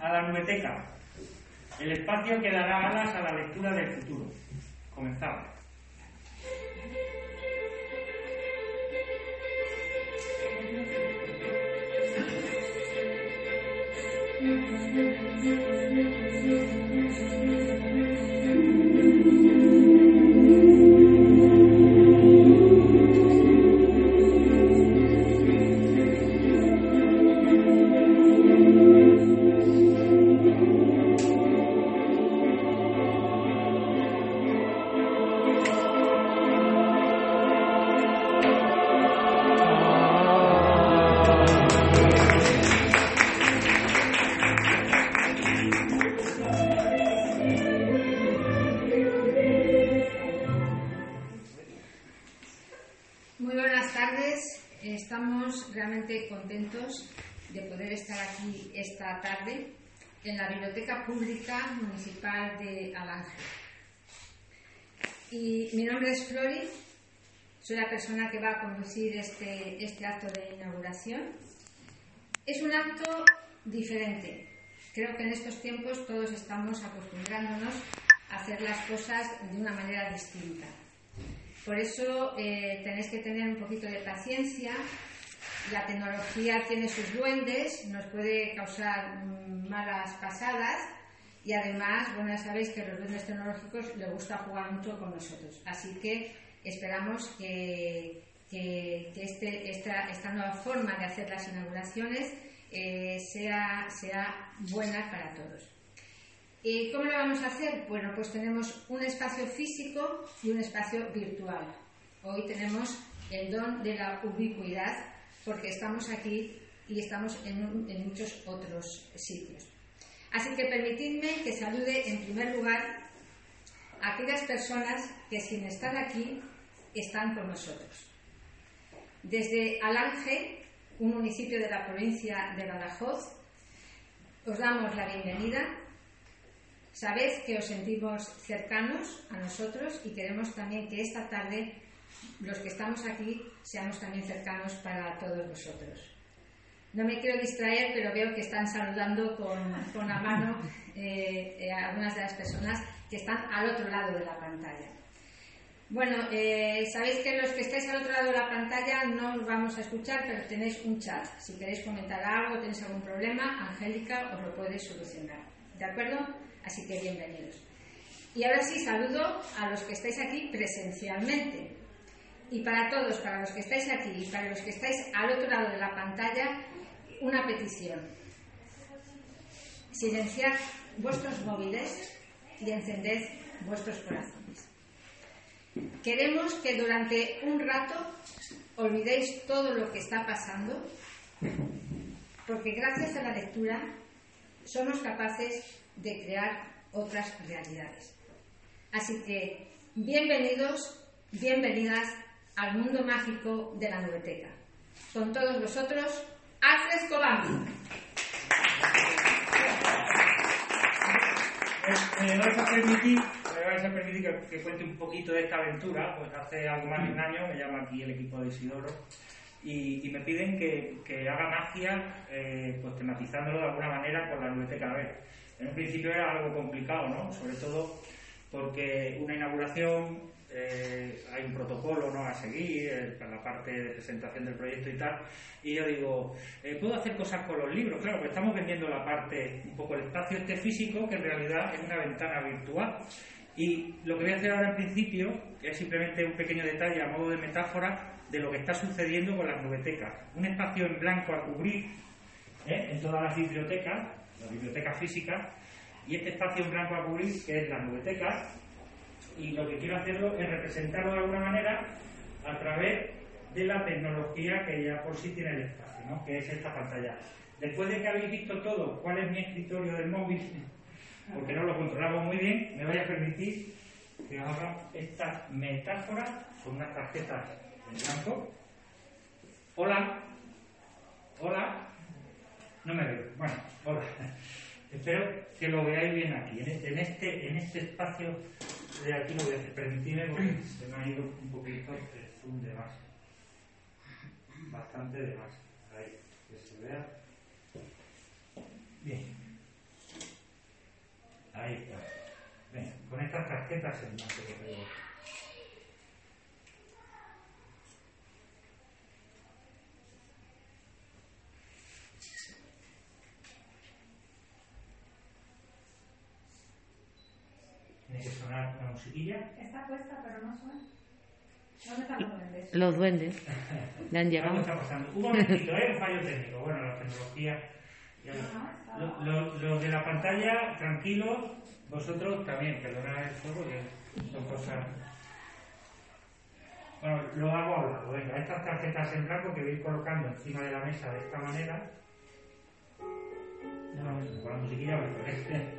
a la nubeteca, el espacio que dará alas a la lectura del futuro. Comenzamos. Soy la persona que va a conducir este, este acto de inauguración. Es un acto diferente. Creo que en estos tiempos todos estamos acostumbrándonos a hacer las cosas de una manera distinta. Por eso eh, tenéis que tener un poquito de paciencia. La tecnología tiene sus duendes, nos puede causar malas pasadas y además, bueno, ya sabéis que los duendes tecnológicos les gusta jugar mucho con nosotros. Así que esperamos que, este- esta, nueva forma de hacer las inauguraciones eh, sea, buena para todos. ¿Y cómo lo vamos a hacer? Bueno, pues tenemos un espacio físico y un espacio virtual. Hoy tenemos el don de la ubicuidad porque estamos aquí y estamos en muchos otros sitios. Así que permitidme que salude en primer lugar a aquellas personas que sin estar aquí están con nosotros. Desde Alange, un municipio de la provincia de Badajoz, os damos la bienvenida Sabed que os sentimos cercanos a nosotros y queremos también que esta tarde los que estamos aquí seamos también cercanos para todos vosotros. No me quiero distraer, pero veo que están saludando con, con la mano eh, eh, algunas de las personas que están al otro lado de la pantalla. Bueno, eh, sabéis que los que estáis al otro lado de la pantalla no os vamos a escuchar, pero tenéis un chat. Si queréis comentar algo, tenéis algún problema, Angélica os lo puede solucionar. ¿De acuerdo? Así que bienvenidos. Y ahora sí, saludo a los que estáis aquí presencialmente. Y para todos, para los que estáis aquí y para los que estáis al otro lado de la pantalla, una petición. Silenciad vuestros móviles y encended vuestros corazones. Queremos que durante un rato olvidéis todo lo que está pasando, porque gracias a la lectura somos capaces de crear otras realidades. Así que bienvenidos, bienvenidas al mundo mágico de la noveteca. Con todos vosotros, Alfred Cobambi. Eh, permitir, me vais a permitir que, que cuente un poquito de esta aventura, pues hace algo más de un año me llama aquí el equipo de Isidoro y, y me piden que, que haga magia, eh, pues tematizándolo de alguna manera con la biblioteca. A ver, en un principio era algo complicado, ¿no? Sobre todo porque una inauguración eh, hay un protocolo ¿no? a seguir, eh, para la parte de presentación del proyecto y tal. Y yo digo, eh, ¿puedo hacer cosas con los libros? Claro, que estamos vendiendo la parte, un poco el espacio este físico, que en realidad es una ventana virtual. Y lo que voy a hacer ahora en principio es simplemente un pequeño detalle a modo de metáfora de lo que está sucediendo con las bibliotecas. Un espacio en blanco a cubrir ¿eh? en todas las bibliotecas, las bibliotecas físicas, y este espacio en blanco a cubrir, que es las bibliotecas, y lo que quiero hacerlo es representarlo de alguna manera a través de la tecnología que ya por sí tiene el espacio, ¿no? que es esta pantalla. Después de que habéis visto todo cuál es mi escritorio del móvil, porque no lo controlamos muy bien, me voy a permitir que os haga esta metáfora con unas tarjetas en blanco. Hola, hola, no me veo. Bueno, hola. Espero que lo veáis bien aquí, en este, en este, en este espacio de aquí lo voy a hacer. Permitidme porque se me ha ido un poquito el zoom de más. Bastante de más. Ahí, que se vea. Bien. Tarjetas en blanco. Tiene que sonar una musiquilla. Está puesta, pero no suena. ¿Dónde están los duendes? Los duendes. Le han Algo llegado. está pasando. Un momentito, ¿eh? Un fallo técnico. Bueno, la tecnología. Ya lo- lo- lo- Los de la pantalla, tranquilos. Vosotros también, perdonad esto porque son cosas. Bueno, lo hago hablando. Venga, estas tarjetas en blanco que voy a ir colocando encima de la mesa de esta manera. No, con la musiquilla mejor. ¿eh?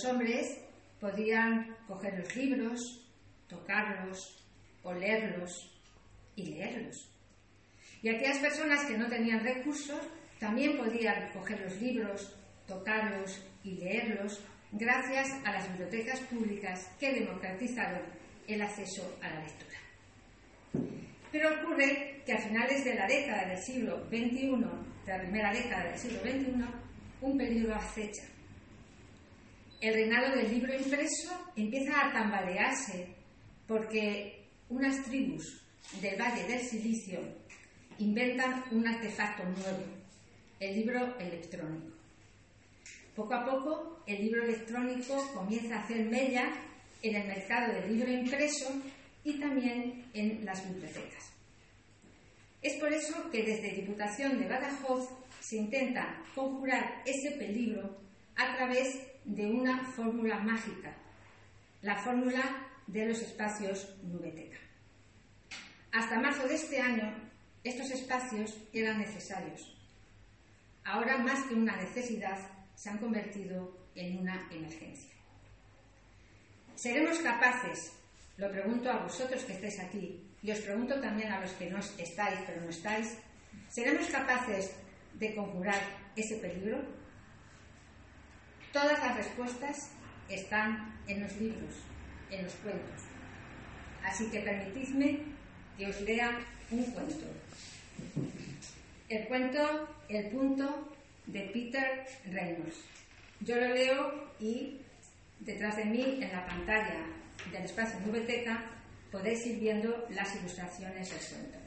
Los hombres podían coger los libros, tocarlos, olerlos y leerlos. Y aquellas personas que no tenían recursos también podían coger los libros, tocarlos y leerlos gracias a las bibliotecas públicas que democratizaron el acceso a la lectura. Pero ocurre que a finales de la década del siglo XXI, de la primera década del siglo XXI, un peligro acecha. El reinado del libro impreso empieza a tambalearse porque unas tribus del Valle del Silicio inventan un artefacto nuevo, el libro electrónico. Poco a poco, el libro electrónico comienza a hacer mella en el mercado del libro impreso y también en las bibliotecas. Es por eso que desde Diputación de Badajoz se intenta conjurar ese peligro a través de una fórmula mágica, la fórmula de los espacios Nubeteca. Hasta marzo de este año, estos espacios eran necesarios. Ahora, más que una necesidad, se han convertido en una emergencia. ¿Seremos capaces, lo pregunto a vosotros que estáis aquí, y os pregunto también a los que no estáis, pero no estáis, ¿seremos capaces de conjurar ese peligro? Todas las respuestas están en los libros, en los cuentos. Así que permitidme que os lea un cuento. El cuento El punto de Peter Reynolds. Yo lo leo y detrás de mí, en la pantalla del espacio Biblioteca, podéis ir viendo las ilustraciones del cuento.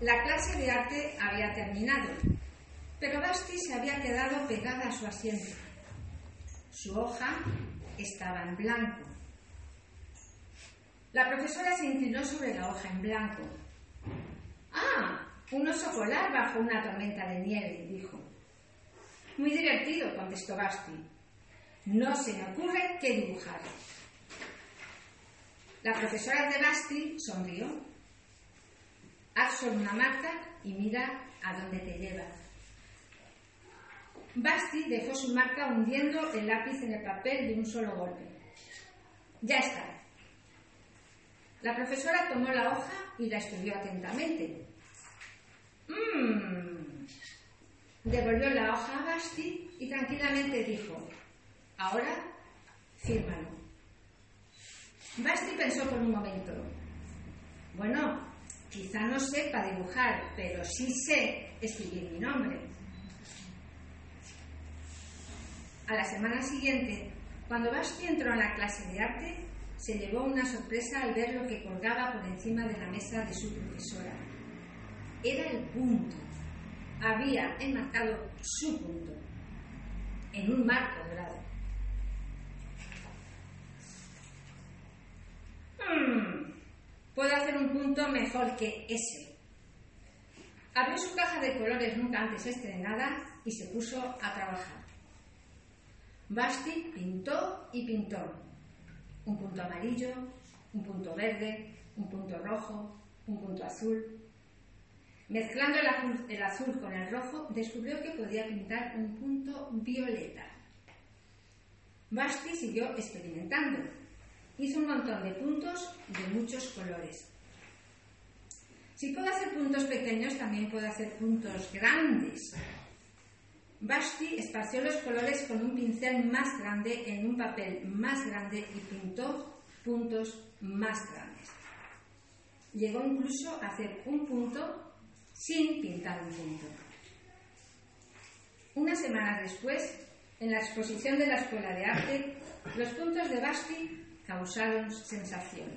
La clase de arte había terminado, pero Basti se había quedado pegada a su asiento. Su hoja estaba en blanco. La profesora se inclinó sobre la hoja en blanco. Ah, un oso polar bajo una tormenta de nieve, dijo. Muy divertido, contestó Basti. No se me ocurre qué dibujar. La profesora de Basti sonrió. Haz solo una marca y mira a dónde te lleva. Basti dejó su marca hundiendo el lápiz en el papel de un solo golpe. Ya está. La profesora tomó la hoja y la estudió atentamente. Mmm. Devolvió la hoja a Basti y tranquilamente dijo, ahora fírmalo. Basti pensó por un momento, bueno, quizá no sepa dibujar, pero sí sé escribir mi nombre. A la semana siguiente, cuando Basti entró a la clase de arte, se llevó una sorpresa al ver lo que colgaba por encima de la mesa de su profesora. Era el punto. Había enmarcado su punto en un marco dorado. Hmm, puedo hacer un punto mejor que ese. Abrió su caja de colores nunca antes estrenada y se puso a trabajar. Basti pintó y pintó. Un punto amarillo, un punto verde, un punto rojo, un punto azul. Mezclando el azul, con el rojo, descubrió que podía pintar un punto violeta. Basti siguió experimentando. Hizo un montón de puntos de muchos colores. Si puedo hacer puntos pequeños, también puedo hacer puntos grandes. Basti esparció los colores con un pincel más grande en un papel más grande y pintó puntos más grandes. Llegó incluso a hacer un punto sin pintar un punto. Unas semanas después, en la exposición de la Escuela de Arte, los puntos de Basti causaron sensación.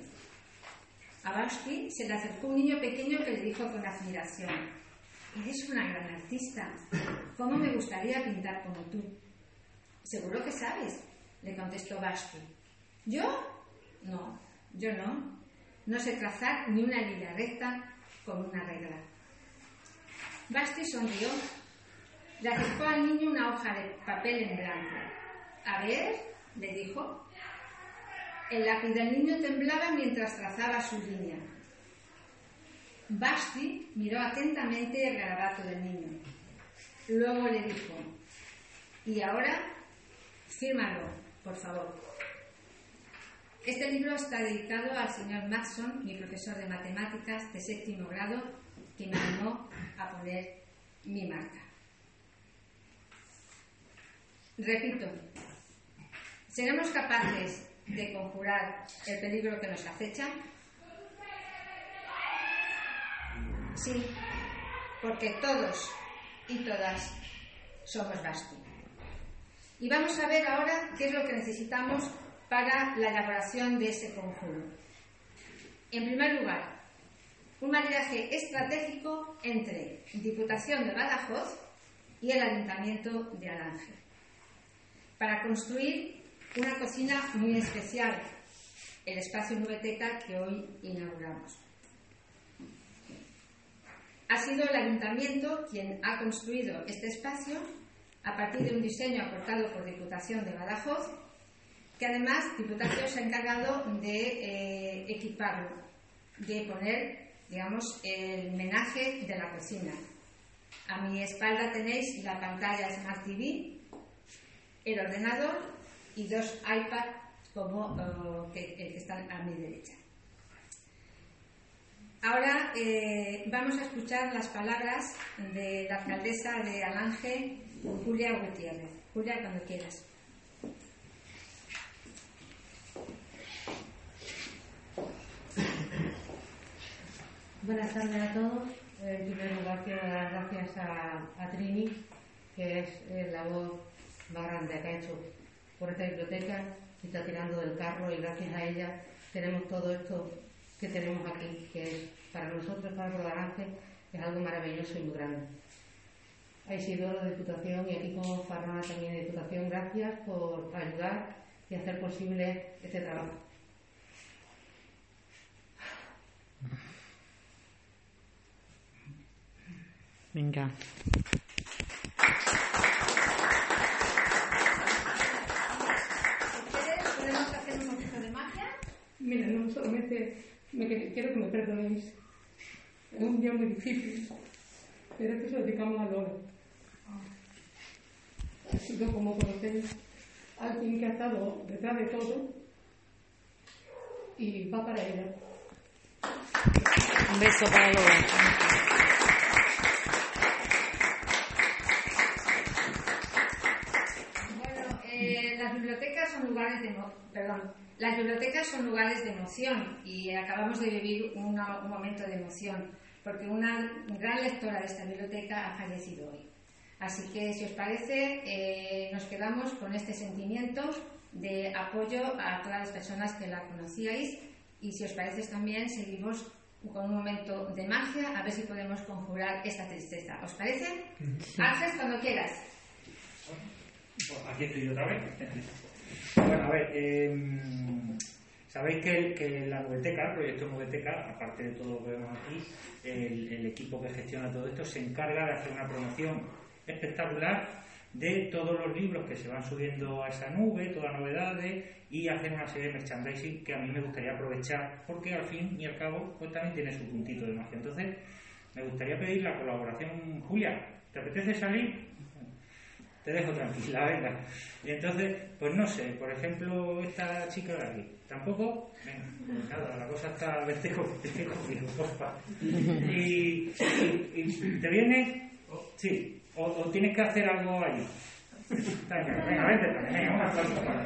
A Basti se le acercó un niño pequeño que le dijo con admiración, Eres una gran artista. ¿Cómo me gustaría pintar como tú? Seguro que sabes, le contestó Basti. ¿Yo? No, yo no. No sé trazar ni una línea recta con una regla. Basti sonrió. Le acercó al niño una hoja de papel en blanco. A ver, le dijo. El lápiz del niño temblaba mientras trazaba su línea. Basti miró atentamente el garabato del niño. Luego le dijo, y ahora, fírmalo, por favor. Este libro está dedicado al señor Maxson, mi profesor de matemáticas de séptimo grado, que me animó a poner mi marca. Repito, ¿seremos capaces de conjurar el peligro que nos acecha? Sí, porque todos y todas somos Basti. Y vamos a ver ahora qué es lo que necesitamos para la elaboración de ese conjuro. En primer lugar, un maridaje estratégico entre Diputación de Badajoz y el Ayuntamiento de Alange, para construir una cocina muy especial, el espacio Nubeteca que hoy inauguramos. Ha sido el ayuntamiento quien ha construido este espacio a partir de un diseño aportado por Diputación de Badajoz, que además Diputación se ha encargado de eh, equiparlo, de poner, digamos, el menaje de la cocina. A mi espalda tenéis la pantalla Smart TV, el ordenador y dos iPads como eh, que, que están a mi derecha. Ahora eh, vamos a escuchar las palabras de la alcaldesa de Alange, Julia Gutiérrez. Julia, cuando quieras. Buenas tardes a todos. En primer lugar, quiero dar gracias a, Trini, que es la voz más grande que ha hecho por esta biblioteca y está tirando del carro y gracias a ella tenemos todo esto que tenemos aquí, que es para nosotros, para Rodarance, es algo maravilloso y muy grande. A Isidoro de Diputación y aquí con Farnada también de Diputación, gracias por ayudar y hacer posible este trabajo. Venga. ¿Ustedes podemos hacer un poquito de magia? Mira, no solamente me quiero que me perdonéis. Es un día muy difícil, pero es que se lo dedicamos a Lola. Ha sido como conocer a alguien que ha estado detrás de todo y va para ella. Un beso para Lola. Bueno, eh, las bibliotecas son lugares de emo- perdón, las bibliotecas son lugares de emoción y acabamos de vivir una- un momento de emoción porque una gran lectora de esta biblioteca ha fallecido hoy. Así que, si os parece, eh, nos quedamos con este sentimiento de apoyo a todas las personas que la conocíais y, si os parece también, seguimos con un momento de magia a ver si podemos conjurar esta tristeza. ¿Os parece? Ángel, cuando quieras. Pues aquí estoy yo otra vez. Bueno, a ver, eh, sabéis que, que la Noveteca, el proyecto Noveteca, aparte de todo lo que vemos aquí, el, equipo que gestiona todo esto se encarga de hacer una promoción espectacular de todos los libros que se van subiendo a esa nube, todas novedades y hacer una serie de merchandising que a mí me gustaría aprovechar porque al fin y al cabo pues también tiene su puntito de magia. Entonces, me gustaría pedir la colaboración, Julia, ¿te apetece salir? Te dejo tranquila, venga. Y entonces, pues no sé, por ejemplo, esta chica de aquí, ¿tampoco? Venga, pues nada, la cosa está, vete con- vete conmigo, porfa. Y, y- y ¿te viene? Sí, o, o tienes que hacer algo allí. Venga, venga, vente venga, un aplauso para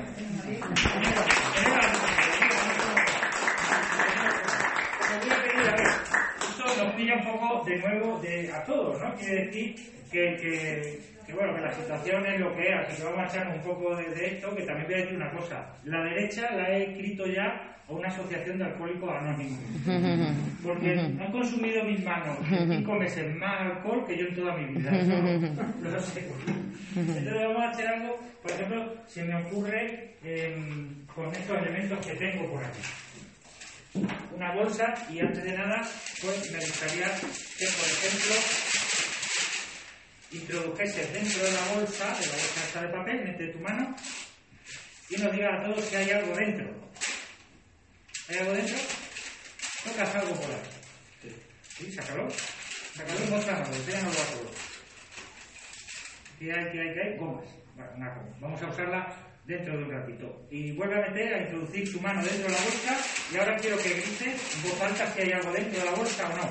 esto nos pilla un poco de nuevo de, a todos, ¿no? Quiere decir que, que, que, bueno, que la situación es lo que es, así que vamos a echarnos un poco de, de esto, que también voy a decir una cosa. La derecha la he escrito ya a una asociación de alcohólicos anónimos. Porque han consumido mis manos cinco meses más alcohol que yo en toda mi vida. Lo, lo sé. Entonces vamos a hacer algo, por ejemplo, se me ocurre em, con estos elementos que tengo por aquí una bolsa y antes de nada pues me gustaría que por ejemplo introdujese dentro de la bolsa de la bolsa de papel mete tu mano y nos diga a todos si hay algo dentro ¿hay algo dentro? tocas algo por ahí ¿sí? sácalo sácalo y enséñanoslo a todos ¿qué hay? ¿qué hay? ¿qué hay? gomas una goma. vamos a usarla dentro de un ratito. Y vuelve a meter, a introducir su mano dentro de la bolsa y ahora quiero que grite en voz alta si hay algo dentro de la bolsa o no.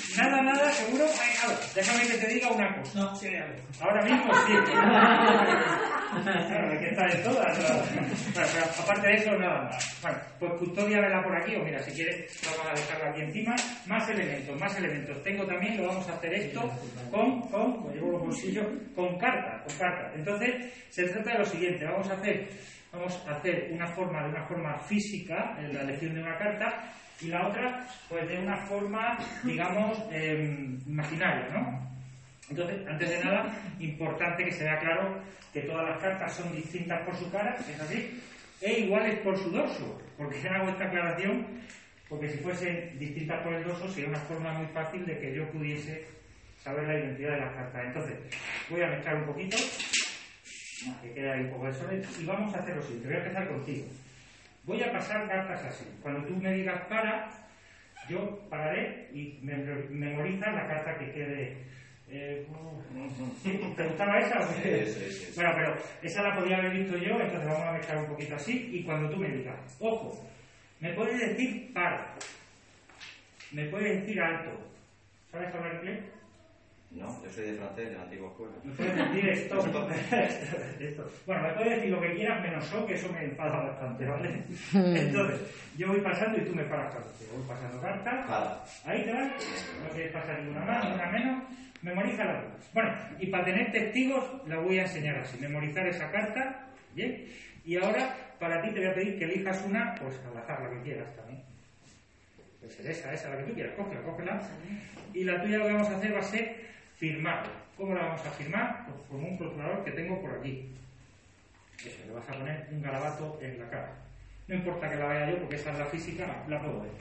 Nada, nada, seguro. A ver, déjame que te diga una cosa. No, sí, Ahora mismo sí. Claro, hay que estar en todas. ¿no? Bueno, pero aparte de eso, nada más. Bueno, pues custodia vela por aquí, o mira, si quieres, vamos a dejarla aquí encima. Más elementos, más elementos. Tengo también, lo vamos a hacer esto con, con, lo llevo los bolsillos, con cartas, con cartas. Entonces, se trata de lo siguiente, vamos a hacer, vamos a hacer una forma, de una forma física, en la elección de una carta, y la otra, pues de una forma, digamos, eh, imaginaria, ¿no? Entonces, antes de nada, importante que se vea claro que todas las cartas son distintas por su cara, es así, e iguales por su dorso. ¿Por qué hago esta aclaración? Porque si fuesen distintas por el dorso sería una forma muy fácil de que yo pudiese saber la identidad de las cartas. Entonces, voy a mezclar un poquito, que quede ahí un poco de sol, y vamos a hacer lo siguiente. Voy a empezar contigo. Voy a pasar cartas así. Cuando tú me digas para, yo pararé y me memorizas la carta que quede. Eh, ¿sí? ¿Te gustaba esa? sí, sí. Bueno, pero esa la podía haber visto yo, entonces vamos a mezclar un poquito así y cuando tú me digas, ojo, me puedes decir para, me puedes decir alto. ¿Sabes hablar inglés? No, yo soy de francés, de la antigua escuela. Me puedes decir esto. esto. Bueno, me puedes decir lo que quieras menos yo, que eso me enfada bastante, ¿vale? Entonces, yo voy pasando y tú me paras cartas. Yo voy pasando cartas. Para. Ahí te vas. No quieres pasar ninguna más, ninguna menos. Memoriza las dos. Bueno, y para tener testigos, la voy a enseñar así. Memorizar esa carta Bien. Y ahora, para ti te voy a pedir que elijas una, pues al azar, la que quieras también. Puede ser esa, esa, la que tú quieras, cógela, cógela. Y la tuya lo que vamos a hacer va a ser firmarla. ¿Cómo la vamos a firmar? Pues con un procurador que tengo por aquí. Eso, le vas a poner un garabato en la cara. No importa que la vea yo, porque esa es la física, la puedo ver.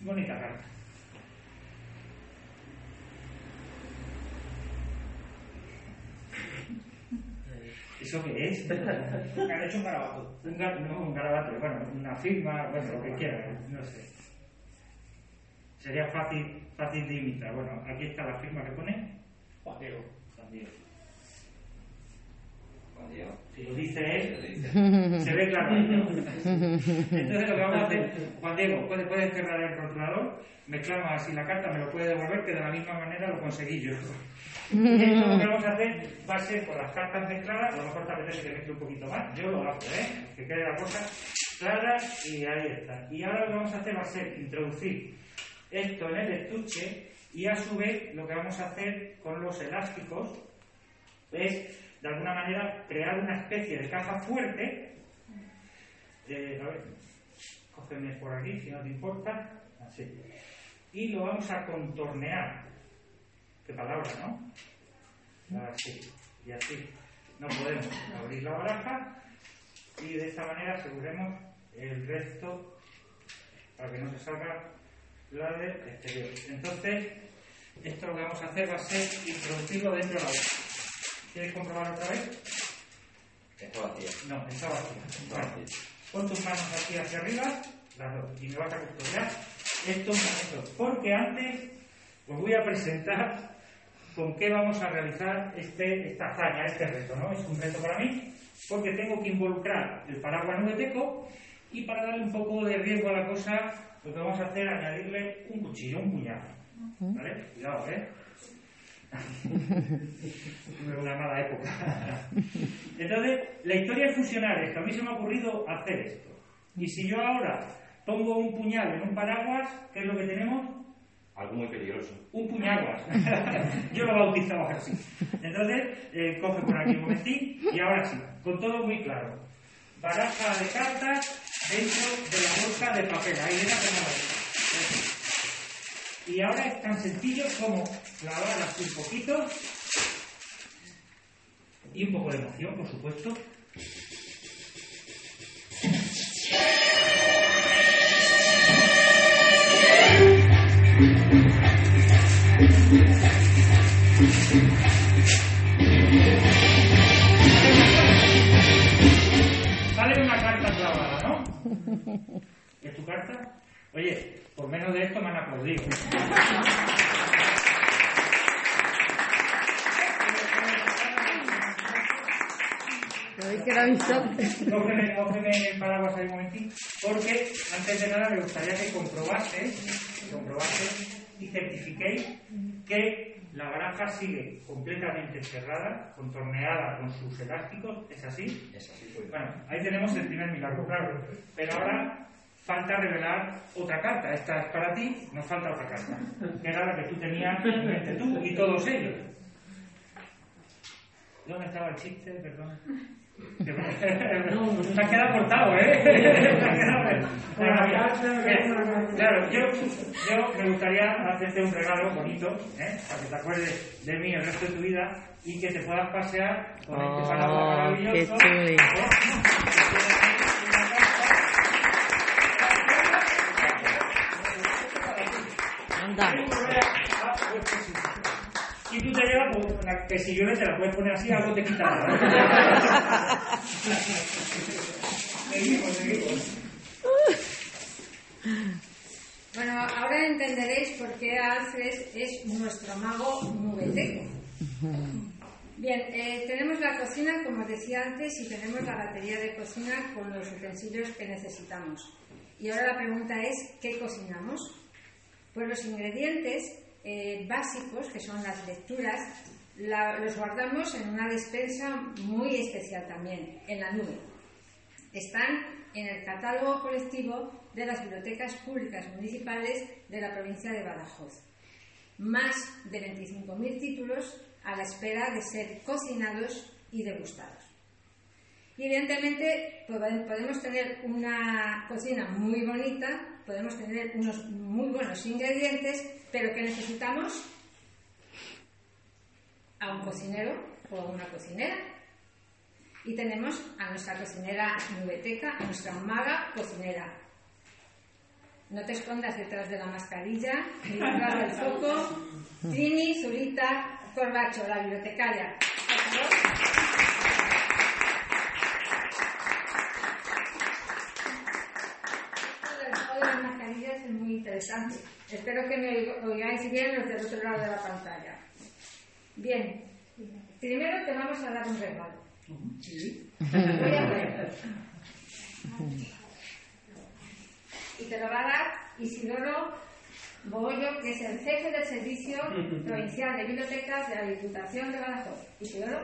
Bonita carta. ¿Eso qué es? Han hecho un garabato. Un, no, un garabato, bueno, una firma, bueno, lo que quieras, no sé. Sería fácil, fácil de imitar. Bueno, aquí está la firma que pone Juan Diego. Juan Diego. Juan Diego. Si lo dice ¿Qué él, se ve claro. Entonces lo que vamos a hacer, Juan Diego, ¿puedes, puedes cerrar el rotulador, me clama así la carta, me lo puede devolver, que de la misma manera lo conseguí yo. Esto lo que vamos a hacer va a ser con las cartas mezcladas, a lo mejor te apetece que mezcle un poquito más, yo lo hago, ¿eh? Que quede la cosa clara y ahí está. Y ahora lo que vamos a hacer va a ser introducir esto en el estuche y a su vez lo que vamos a hacer con los elásticos es de alguna manera crear una especie de caja fuerte. Eh, a ver, cógeme por aquí si no te importa. Así. Y lo vamos a contornear. Qué palabra, ¿no? Así. Y así. No podemos abrir la baraja y de esta manera aseguremos el resto para que no se salga exterior. Entonces, esto lo que vamos a hacer va a ser introducirlo dentro de la boca. ¿Quieres comprobar otra vez? Está vacía. No, está vacía. Está vacía. Pon tus manos aquí hacia arriba, las dos, y me vas a custodiar esto un momento. Porque antes os voy a presentar con qué vamos a realizar este, esta hazaña, este reto, ¿no? Es un reto para mí, porque tengo que involucrar el paraguas nubeteco y para darle un poco de riesgo a la cosa, lo que vamos a hacer es añadirle un cuchillo, un puñal. ¿Vale? Cuidado, ¿eh? Tuve una mala época. Entonces, la historia es fusionar esto. A mí se me ha ocurrido hacer esto. Y si yo ahora pongo un puñal en un paraguas, ¿qué es lo que tenemos? Algo muy peligroso. Un puñaguas. yo lo bautizaba así. Entonces, eh, coge por aquí un momentín y ahora sí, con todo muy claro. Baraja de cartas dentro de la bolsa de papel. Ahí cómo va. Y ahora es tan sencillo como clavar así un poquito y un poco de emoción, por supuesto. ¿Es tu carta? Oye, por menos de esto me han aplaudido. Cógeme, cógeme el paraguas ahí un momentín, porque antes de nada me gustaría que comprobases, que y certifiquéis que la baraja sigue completamente cerrada, contorneada con sus elásticos, ¿es así? Es así, pues. Bueno, ahí tenemos el primer milagro, claro. Pero ahora falta revelar otra carta. Esta es para ti, nos falta otra carta. Que era la que tú tenías en mente tú y todos ellos. ¿Dónde estaba el chiste? Perdón. Te has quedado cortado, ¿eh? Te has quedado- Mira, Claro, yo, yo me gustaría hacerte un regalo bonito, ¿eh? Para que te acuerdes de mí el resto de tu vida y que te puedas pasear con este Oh, paraguas maravilloso. qué chuli. Anda. Y tú te llevas, pues, la- que si llueve te la puedes poner así, algo te quita. seguimos, seguimos. Bueno, ahora entenderéis por qué Alfred es nuestro mago nubeteco. Bien, eh, tenemos la cocina, como decía antes, y tenemos la batería de cocina con los utensilios que necesitamos. Y ahora la pregunta es, ¿qué cocinamos? Pues los ingredientes eh, básicos, que son las lecturas, los guardamos en una despensa muy especial también, en la nube. Están en el catálogo colectivo de las bibliotecas públicas municipales de la provincia de Badajoz. Más de 25.000 títulos a la espera de ser cocinados y degustados. Y evidentemente podemos tener una cocina muy bonita, podemos tener unos muy buenos ingredientes, pero que necesitamos a un cocinero o a una cocinera. Y tenemos a nuestra cocinera nubeteca, a nuestra maga cocinera. No te escondas detrás de la mascarilla, ni detrás del foco. Trini, Zurita, Corbacho, la bibliotecaria. Es muy interesante. Espero que me oigáis bien los del otro lado de la pantalla. Bien, primero te vamos a dar un regalo. Voy a ver. Y te lo va a dar Isidoro Boyo, que es el jefe del Servicio Provincial de Bibliotecas de la Diputación de Badajoz. Isidoro.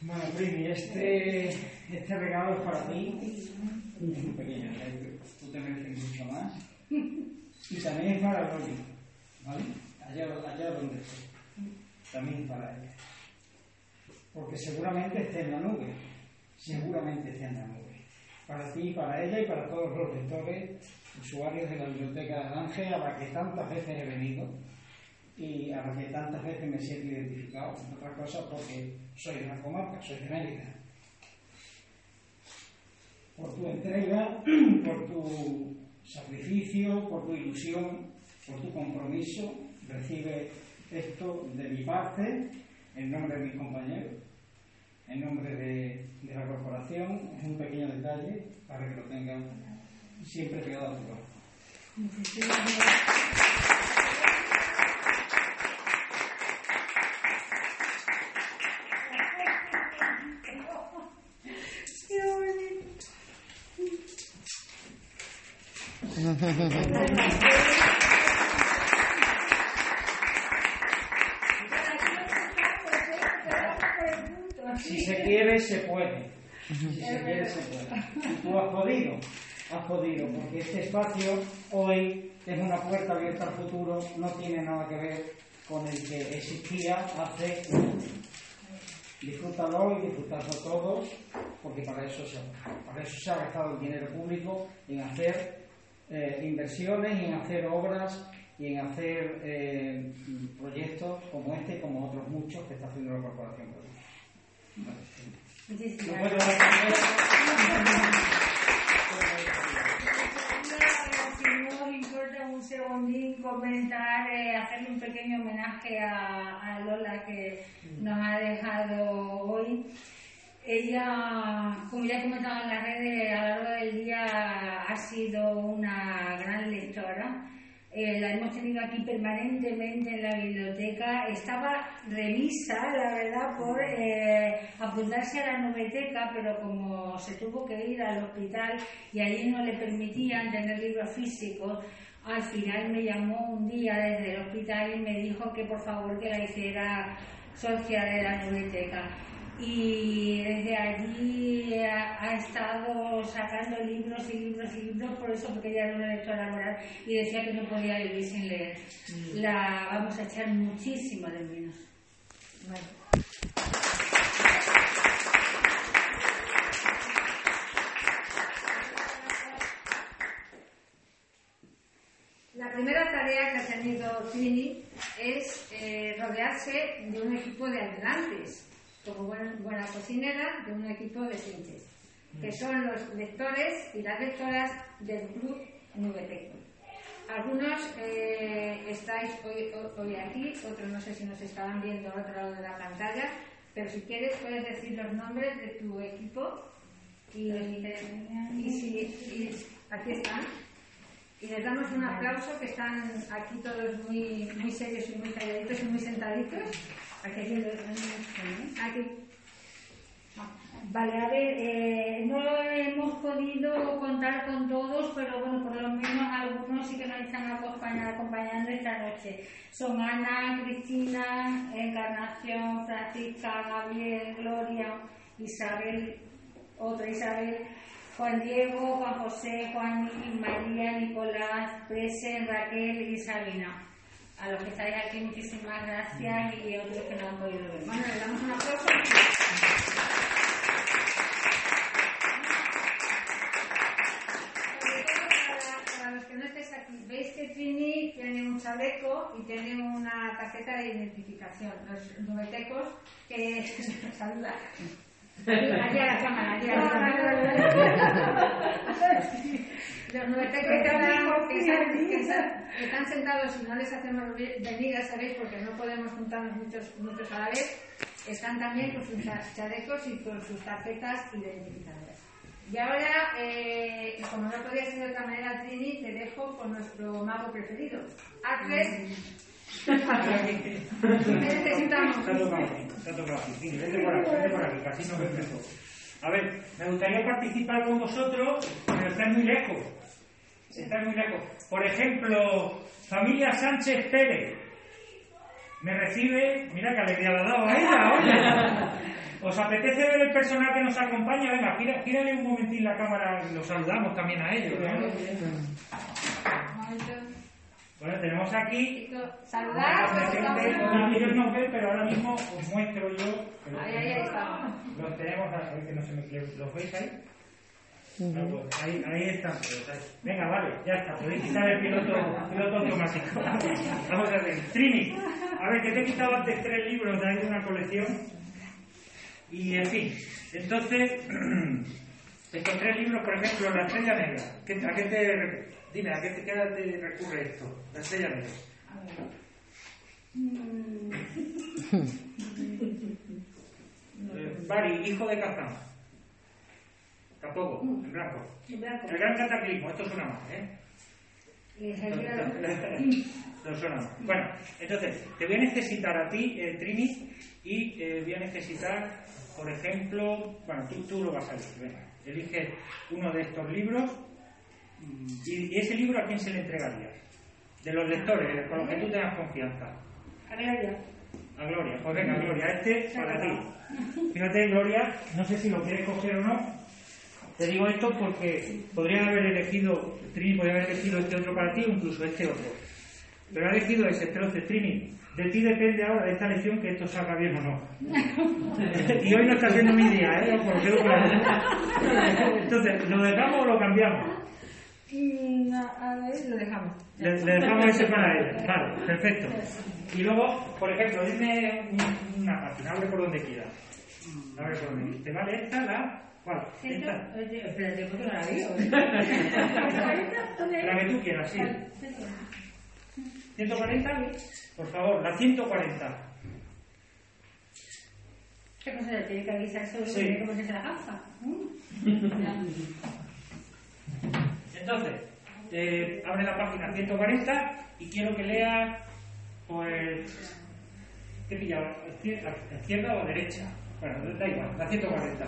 Bueno, Primi, este, este regalo es para ti. Muy pequeño, tú te mereces mucho más. Y también es para Loli, ¿vale? Allá, allá donde esté. También para ella. Porque seguramente esté en la nube. Seguramente esté en la nube. Para ti, para ella y para todos los lectores, usuarios de la Biblioteca de Ángel, a la que tantas veces he venido y a la que tantas veces me siento identificado, entre otras cosas porque soy de una comarca, soy de Mérida. Por tu entrega, por tu sacrificio, por tu ilusión, por tu compromiso, recibe esto de mi parte, en nombre de mis compañeros, en nombre de, de la corporación. Es un pequeño detalle para que lo tengan siempre pegado a tu corazón. Si se quiere, se puede. Si se quiere, se puede. Tú has podido, has podido, porque este espacio hoy es una puerta abierta al futuro, no tiene nada que ver con el que existía hace. Disfrútalo y disfrutarlo todos, porque para eso se, para eso se ha gastado el dinero público en hacer eh, inversiones, en hacer obras y en hacer eh, proyectos como este y como otros muchos que está haciendo la Corporación Eh, la hemos tenido aquí permanentemente en la biblioteca. Estaba revisa, la verdad, por eh, apuntarse a la noveteca, pero como se tuvo que ir al hospital y allí no le permitían tener libros físicos, al final me llamó un día desde el hospital y me dijo que por favor que la hiciera socia de la noveteca y desde allí ha, ha, estado sacando libros y libros y libros, por eso porque ella era una lectora laboral y decía que no podía vivir sin leer. La vamos a echar muchísimo de menos. Bueno. La primera tarea que ha tenido Trini es eh, rodearse de un equipo de ayudantes como buena, buena, cocinera de un equipo de Sintes, que son los lectores y las lectoras del Club Nubeteco. Algunos eh, estáis hoy, hoy, aquí, otros no sé si nos estaban viendo al otro lado de la pantalla, pero si quieres puedes decir los nombres de tu equipo y, y, si, y aquí están. Y les damos un aplauso que están aquí todos muy, muy serios y muy calladitos y muy sentaditos. Aquí, aquí. Vale, a ver, eh, no hemos podido contar con todos, pero bueno, por lo menos algunos sí que nos están acompañando, esta noche. Son Ana, Cristina, Encarnación, Francisca, Gabriel, Gloria, Isabel, otra Isabel, Juan Diego, Juan José, Juan María, Nicolás, Presen, Raquel y Sabina. A los que estáis aquí, muchísimas gracias y a otros que no han podido ver. Bueno, le damos un aplauso. Veis que Trini tiene un chaleco y tiene una tarjeta de identificación. Los nubetecos que saludan. Allí a la cámara, allí a la cámara. Los nubetecos que están, sentados y no les hacemos venir, ya sabéis, porque no podemos juntarnos muchos, muchos a la vez, están también con sus cha- chalecos y con sus tarjetas identificadoras. Y ahora, eh, como no podía ser de otra manera, Trini, te dejo con nuestro mago preferido. Acres, ¿qué necesitamos? Está tocado aquí, está tocado aquí. Sí, vente por aquí, vente por aquí, que así no me. A ver, me gustaría participar con vosotros, pero estáis muy lejos. Estáis muy lejos. Por ejemplo, familia Sánchez Pérez. Me recibe, mira qué alegría le ha dado a ella, oye. ¿Os apetece ver el personal que nos acompaña? Venga, gira- gírale un momentín la cámara, los saludamos también a ellos. ¿no? Bueno, tenemos aquí Saludar, saludamos. ellos no ven, pero ahora mismo os muestro yo. Ahí, ahí, ahí estamos. Los tenemos, a ver que no se me ¿Los veis ahí? Ah, pues ahí, ahí están. pues. Venga, vale, ya está. Podéis quitar el piloto, piloto automático. Vamos a ver. Trini, a ver, que te he quitado antes tres libros de ahí de una colección. Y en fin, entonces, estos tres libros, por ejemplo, La Estrella Negra. ¿qué- ¿A qué te, dime, ¿a qué te, qué edad te recurre esto? Estrella Negra. Eh, Bari, hijo de Kazán. Tampoco, en blanco. En blanco. El gran cataclismo, esto suena mal, ¿eh? No suena mal. Bueno, entonces, te voy a necesitar a ti, eh, Trini, y eh, voy a necesitar, por ejemplo, bueno, tú, tú lo vas a elegir, venga, elige uno de estos libros, mm, y, y ese libro a quién se le entregaría? De los lectores, con los que tú tengas confianza. A Gloria. A Gloria, pues venga, Gloria, este para ti. Fíjate, Gloria, no sé si lo quieres coger o no. Te digo esto porque podría haber elegido, Trini podría haber elegido este otro para ti incluso este otro. Pero ha elegido ese, entonces, Trini, de ti depende ahora de esta lección que esto salga bien o no. y hoy no está siendo mi día, ¿eh? Entonces, ¿lo dejamos o lo cambiamos? Mm, a ver, lo dejamos. Le, le dejamos ese para él. Vale, perfecto. Y luego, por ejemplo, dime un- una página, abre por donde quieras. Abre por donde quieras. ¿Te vale esta, la? ¿Cuál? Esta. Espérate, porque no la veo. La que tú quieras, sí. ¿140? Por favor, la 140. ¿Qué cosa le tiene que avisar sobre Sí. cómo se la gafa? Entonces, eh, abre la página 140 y quiero que leas, pues, ¿qué pillaba? ¿Izquierda, o derecha? Bueno, da igual, la 140.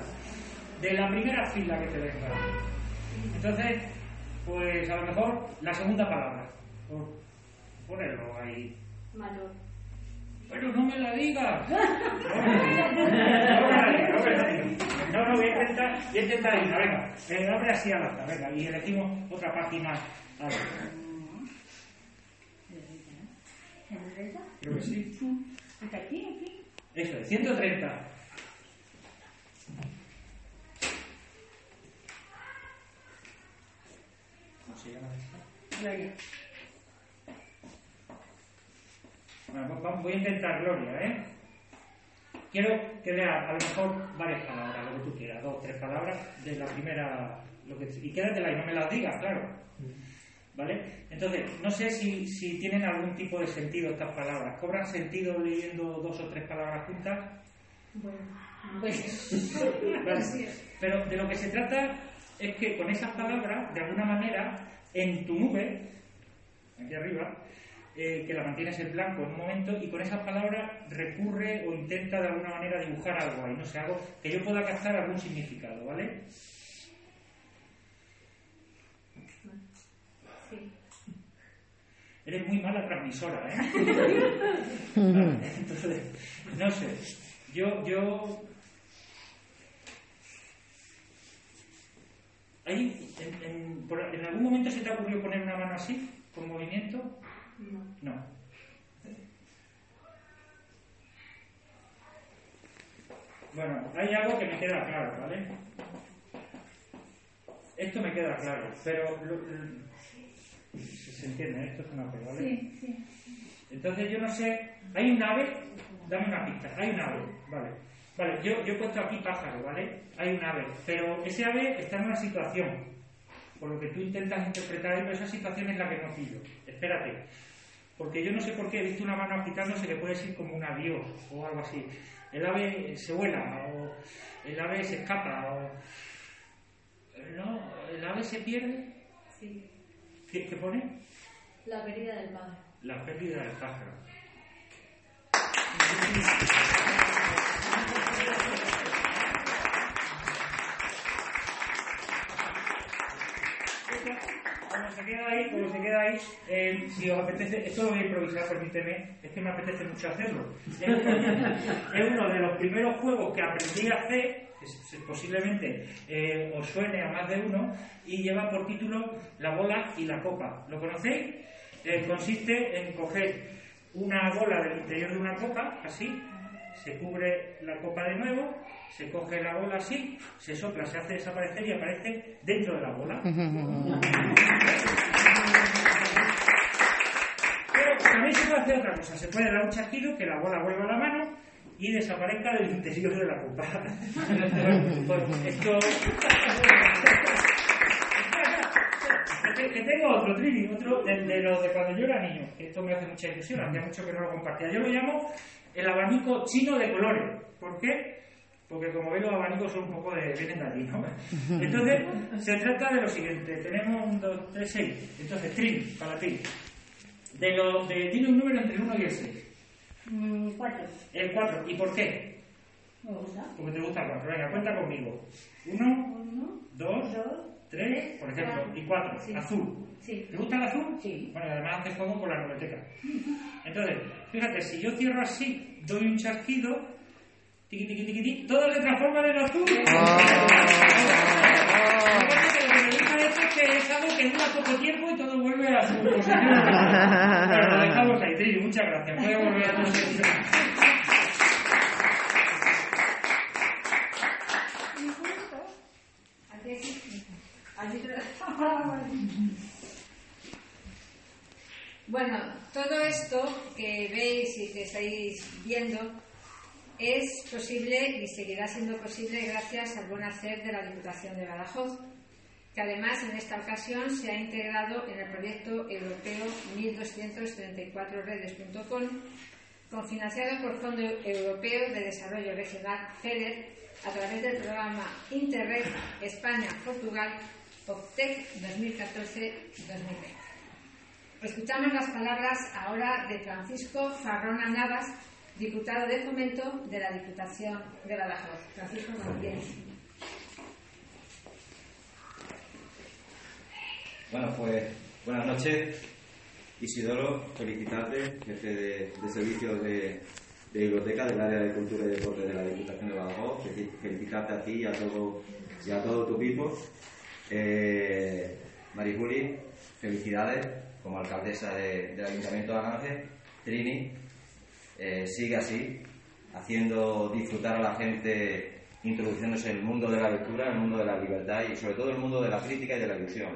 De la primera fila que te venga. Entonces, pues a lo mejor la segunda palabra. Ponerlo ahí. Malo. Pero no me la digas. No, no la la voy a intentar, voy a intentar ir. Venga, eh, abre así al azar, venga, y elegimos otra página. A ver, creo que sí. ¿Está aquí? ¿Aquí? Eso es, 130. ¿Cómo se llama esta? Gloria. Bueno, pues vamos- voy a intentar Gloria, ¿eh? Quiero que lea a lo mejor varias palabras, lo que tú quieras, dos, tres palabras de la primera. Lo que, y quédatela y no me las digas, claro. ¿Vale? Entonces, no sé si, si tienen algún tipo de sentido estas palabras. ¿Cobran sentido leyendo dos o tres palabras juntas? Bueno. Vale. Pero de lo que se trata es que con esas palabras, de alguna manera, en tu nube, aquí arriba, eh, que la mantienes en blanco en un momento, y con esas palabras recurre o intenta de alguna manera dibujar algo ahí, no sé, algo que yo pueda captar algún significado, ¿vale? Sí. Eres muy mala transmisora, ¿eh? Vale, entonces, no sé, yo, yo... ¿Hay, en, en- por- ¿En algún momento se te ha ocurrido poner una mano así, con movimiento? No. Bueno, hay algo que me queda claro, ¿vale? Esto me queda claro, pero se entiende, ¿eh? esto es un ave, ¿vale? Sí, sí. Entonces yo no sé, hay un ave, dame una pista, hay un ave, vale. Vale, yo, yo he puesto aquí pájaro, ¿vale? Hay un ave, pero ese ave está en una situación, por lo que tú intentas interpretar, pero esa situación es la que no pillo. Espérate, porque yo no sé por qué he visto una mano agitándose que puede ser como un adiós o algo así. El ave se vuela, o el ave se escapa, o... No, el ave se pierde. Sí, ¿Qué, qué pone? la pérdida del pájaro. La pérdida del pájaro. Como se queda ahí, como se queda ahí, eh, si os apetece, esto lo voy a improvisar, permíteme, es que me apetece mucho hacerlo. Es uno, de los primeros juegos que aprendí a hacer, posiblemente eh, os suene a más de uno, y lleva por título La bola y la copa. ¿Lo conocéis? Eh, consiste en coger una bola del interior de una copa, así, se cubre la copa de nuevo, se coge la bola así, se sopla, se hace desaparecer y aparece dentro de la bola. Pero también se puede hacer otra cosa, se puede dar un chasquido que la bola vuelva a la mano y desaparezca del interior de la copa. Esto... Que, tengo otro, Trini, otro de, de los de cuando yo era niño. Esto me hace mucha ilusión, hacía mucho que no lo compartía. Yo lo llamo el abanico chino de colores. ¿Por qué? Porque como veis los abanicos son un poco de... vienen de allí, ¿no? Entonces, se trata de lo siguiente. Tenemos un, dos, tres, seis. Entonces, Trini, para ti. De lo, de, tiene un número entre el 1 y el 6. Mm, cuatro. El 4. ¿Y por qué? Me gusta. Porque te gusta el 4. Venga, cuenta conmigo. 1, Uno, 2, dos, 3, por ejemplo. Y 4. Sí. Azul. sí. ¿Te gusta el azul? Sí. Bueno, además hace juego con la biblioteca. Entonces, fíjate, si yo cierro así, doy un chasquido, tiqui, tiqui, tiqui, tiqui, todo se transforma en azul. Lo que me gusta de esto es que es algo que dura poco tiempo y todo vuelve a su posición. Pero lo dejamos ahí, Trini, muchas gracias. Voy a volver a tu sitio. Bueno, todo esto que veis y que estáis viendo es posible y seguirá siendo posible gracias al buen hacer de la Diputación de Badajoz, que además en esta ocasión se ha integrado en el proyecto europeo 1234redes.com, confinanciado por Fondo Europeo de Desarrollo Regional FEDER a través del programa Interreg España-Portugal OPTEC 2014-2020. Escuchamos las palabras ahora de Francisco Farrona Navas, diputado de Fomento de la Diputación de Badajoz. Francisco, quieras. Bueno, pues buenas noches. Isidoro, felicitarte, jefe de, servicios de, biblioteca del área de cultura y deporte de la Diputación de Badajoz. Felici- Felicitarte a ti y a todo, y a todo tu equipo. Eh, Marijuli, felicidades como alcaldesa de- del Ayuntamiento de Aranje. Trini, eh, sigue así, haciendo disfrutar a la gente, introduciéndose en el mundo de la lectura, en el mundo de la libertad y sobre todo en el mundo de la crítica y de la ilusión.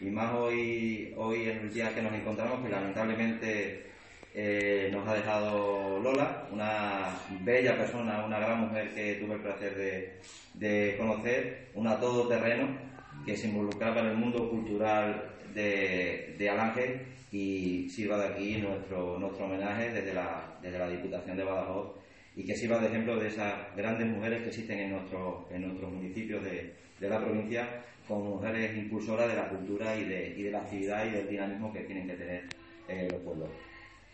Y más hoy, hoy en el día que nos encontramos, que lamentablemente eh, nos ha dejado Lola, una bella persona, una gran mujer que tuve el placer de, de conocer, una todoterreno que se involucraba en el mundo cultural de, Alange y sirva de aquí nuestro, nuestro homenaje desde la, desde la Diputación de Badajoz y que sirva de ejemplo de esas grandes mujeres que existen en, nuestro, en nuestros municipios de, de la provincia como mujeres impulsoras de la cultura y de, y de la actividad y del dinamismo que tienen que tener eh, los pueblos.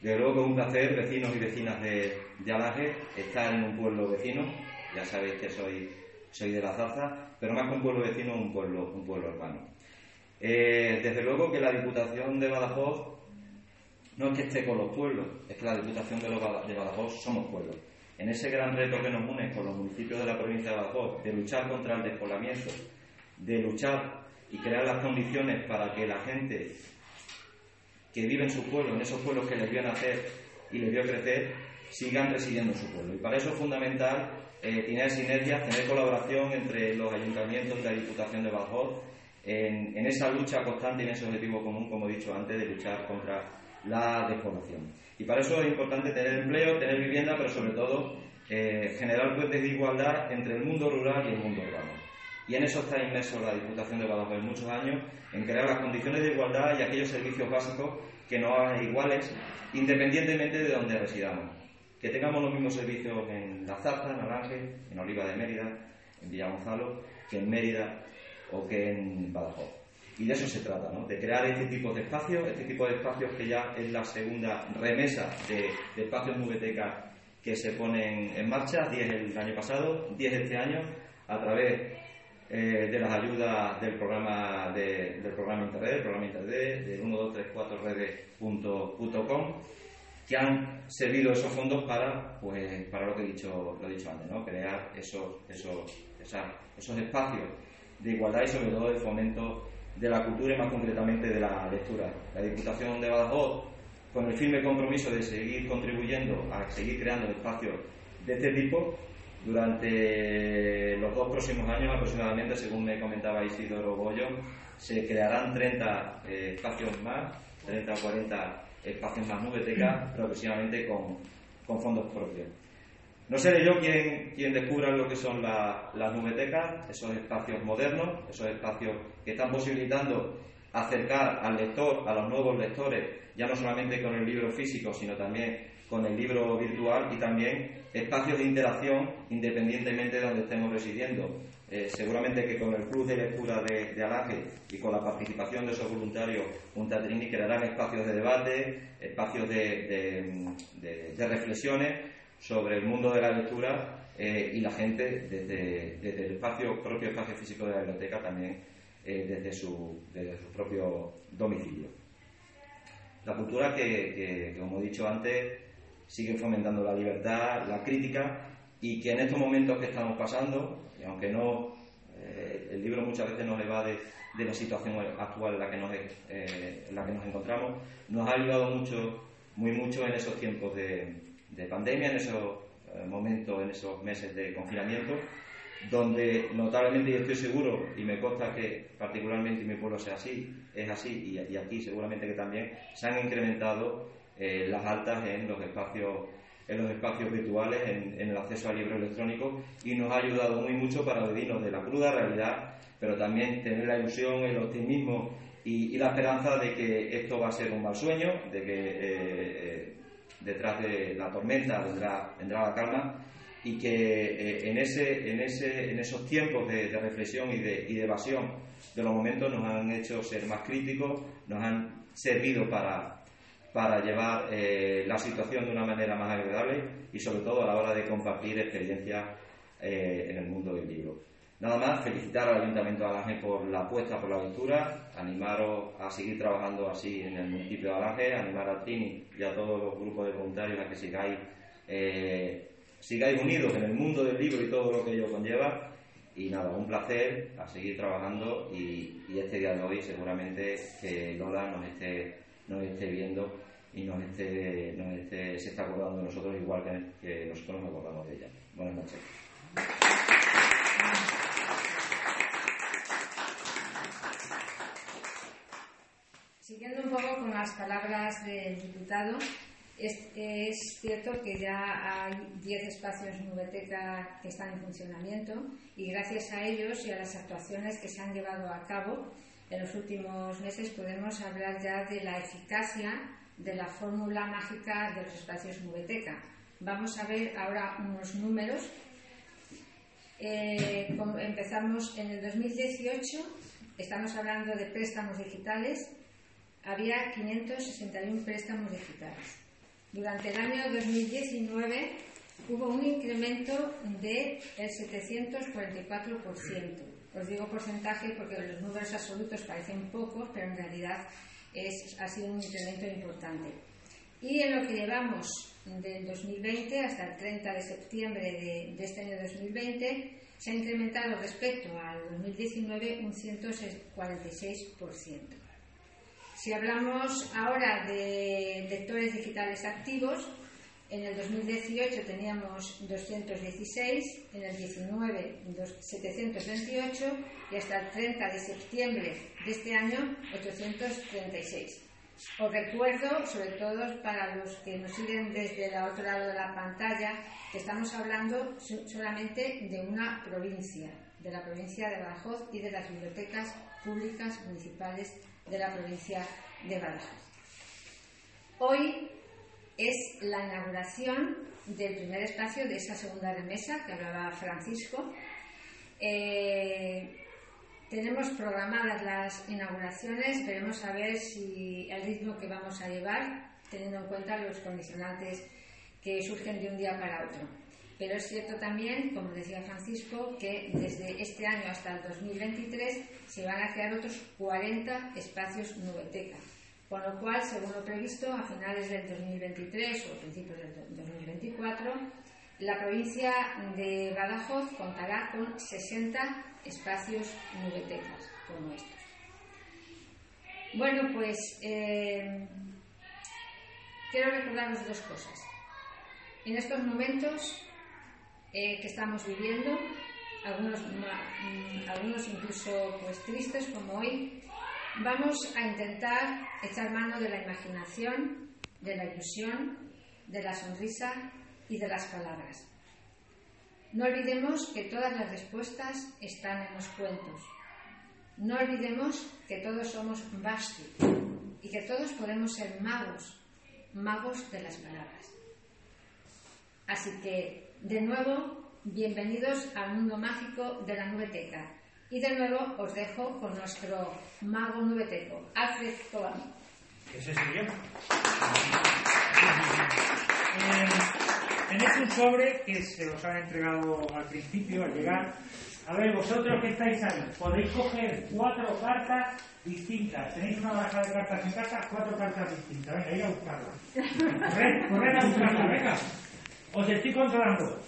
Desde luego que es un placer, vecinos y vecinas de, de Alange, estar en un pueblo vecino, ya sabéis que soy, soy de la Zarza, pero más que un pueblo vecino, un pueblo, un pueblo hermano. Eh, desde luego que la Diputación de Badajoz no es que esté con los pueblos, es que la Diputación de, los de Badajoz somos pueblos. En ese gran reto que nos une con los municipios de la provincia de Badajoz, de luchar contra el despoblamiento, de luchar y crear las condiciones para que la gente que vive en su pueblo, en esos pueblos que les vio nacer y les vio crecer, sigan residiendo en su pueblo. Y para eso es fundamental eh, tener sinergias, tener colaboración entre los ayuntamientos y la Diputación de Badajoz en, en, esa lucha constante y en ese objetivo común, como he dicho antes, de luchar contra la despoblación. Y para eso es importante tener empleo, tener vivienda, pero sobre todo eh, generar puentes de igualdad entre el mundo rural y el mundo urbano. Y en eso está inmerso la Diputación de Badajoz en muchos años, en crear las condiciones de igualdad y aquellos servicios básicos que nos hagan iguales, independientemente de donde residamos. Que tengamos los mismos servicios en La Zarza, en Aranje, en Oliva de Mérida, en Villagonzalo, que en Mérida o que en Badajoz. Y de eso se trata, ¿no? de crear este tipo de espacios, este tipo de espacios que ya es la segunda remesa de, de espacios nubetecas que se ponen en marcha, 10 el año pasado, 10 este año, a través eh, de las ayudas del programa de, del programa Interred, el programa Interred, de 1234redes.com, que han servido esos fondos para, pues, para lo que he dicho, lo he dicho antes, ¿no? crear esos, esos, esos espacios de igualdad y sobre todo de fomento de la cultura y más concretamente de la lectura. La Diputación de Badajoz, con el firme compromiso de seguir contribuyendo a seguir creando espacios de este tipo, durante los dos próximos años aproximadamente, según me comentaba Isidoro Bollo, se crearán 30 eh, espacios más, 30 o 40 espacios más nubetecas, progresivamente con, con fondos propios. No seré yo quien, quien descubra lo que son la, las nubetecas, esos espacios modernos, esos espacios que están posibilitando acercar al lector, a los nuevos lectores, ya no solamente con el libro físico, sino también con el libro virtual y también espacios de interacción independientemente de donde estemos residiendo. Eh, seguramente que con el Club de Lectura de, de Alaje y con la participación de esos voluntarios Junta Trini crearán espacios de debate, espacios de, reflexiones sobre el mundo de la lectura eh, y la gente desde, el propio espacio físico de la biblioteca también eh, desde, su, propio domicilio. La cultura que, como he dicho antes, sigue fomentando la libertad, la crítica y que en estos momentos que estamos pasando, y aunque no, eh, el libro muchas veces nos evade de la situación actual en la que nos, eh, en la que nos encontramos, nos ha ayudado mucho, muy mucho en esos tiempos de, de pandemia, en esos eh, momentos, en esos meses de confinamiento, donde notablemente, y estoy seguro, y me consta que particularmente en mi pueblo sea así, es así, y, y aquí seguramente que también, se han incrementado las altas en los espacios en los espacios virtuales, en, en, el acceso al libro electrónico, y nos ha ayudado muy mucho para vivirnos de la cruda realidad, pero también tener la ilusión, el optimismo y, y la esperanza de que esto va a ser un mal sueño, de que eh, detrás de la tormenta vendrá, vendrá la calma y que eh, en, ese, en, ese, en esos tiempos de, de reflexión y de, y de, evasión de los momentos nos han hecho ser más críticos, nos han servido para, para llevar eh, la situación de una manera más agradable y sobre todo a la hora de compartir experiencias eh, en el mundo del libro. Nada más, felicitar al Ayuntamiento de Alange por la apuesta por la lectura, animaros a seguir trabajando así en el municipio de Alange, animar a Trini y a todos los grupos de voluntarios a que sigáis, eh, sigáis unidos en el mundo del libro y todo lo que ello conlleva. Y nada, un placer a seguir trabajando y, y este día de hoy seguramente que Lola nos esté, nos esté viendo y nos esté, nos esté, se está acordando de nosotros igual que, nosotros nos acordamos de ella. Buenas noches. Siguiendo un poco con las palabras del diputado, es, es cierto que ya hay 10 espacios Nubeteca que están en funcionamiento y gracias a ellos y a las actuaciones que se han llevado a cabo en los últimos meses podemos hablar ya de la eficacia de la fórmula mágica de los espacios Nubeteca. Vamos a ver ahora unos números. Eh, empezamos en el 2018, estamos hablando de préstamos digitales, había 561 préstamos digitales. Durante el año 2019 hubo un incremento del de 744%. Os digo porcentaje porque los números absolutos parecen pocos, pero en realidad es, ha sido un incremento importante. Y en lo que llevamos del 2020 hasta el 30 de septiembre de, de este año 2020, se ha incrementado respecto al 2019 un 146%. Si hablamos ahora de lectores digitales activos, En el 2018 teníamos 216, en el 19 dos- 728 y hasta el 30 de septiembre de este año 836. Os recuerdo, sobre todo para los que nos siguen desde el otro lado de la pantalla, que estamos hablando so- solamente de una provincia, de la provincia de Badajoz y de las bibliotecas públicas municipales de la provincia de Badajoz. Hoy es la inauguración del primer espacio de esa segunda remesa que hablaba Francisco. Eh, tenemos programadas las inauguraciones, veremos a ver si el ritmo que vamos a llevar, teniendo en cuenta los condicionantes que surgen de un día para otro. Pero es cierto también, como decía Francisco, que desde este año hasta el 2023 se van a crear otros 40 espacios Nubeteca. Con lo cual, según lo previsto, a finales del 2023 o principios del 2024, la provincia de Badajoz contará con 60 espacios nubetecas como estos. Bueno, pues eh, quiero recordaros dos cosas. En estos momentos eh, que estamos viviendo, algunos, mm, algunos incluso pues tristes como hoy, vamos a intentar echar mano de la imaginación, de la ilusión, de la sonrisa y de las palabras. No olvidemos que todas las respuestas están en los cuentos. No olvidemos que todos somos Basti y que todos podemos ser magos, magos de las palabras. Así que, de nuevo, bienvenidos al mundo mágico de la nubeteca. Y de nuevo os dejo con nuestro mago nubeteco, Alfred Tobán. Ese soy yo. Eh, tenéis un sobre que se os han entregado al principio, al llegar. A ver, vosotros que estáis ahí, podéis coger cuatro cartas distintas. Tenéis una baraja de cartas en casa, cuatro cartas distintas. Venga, ir a buscarlas. Corred, corred a buscarlas, venga. Os estoy controlando.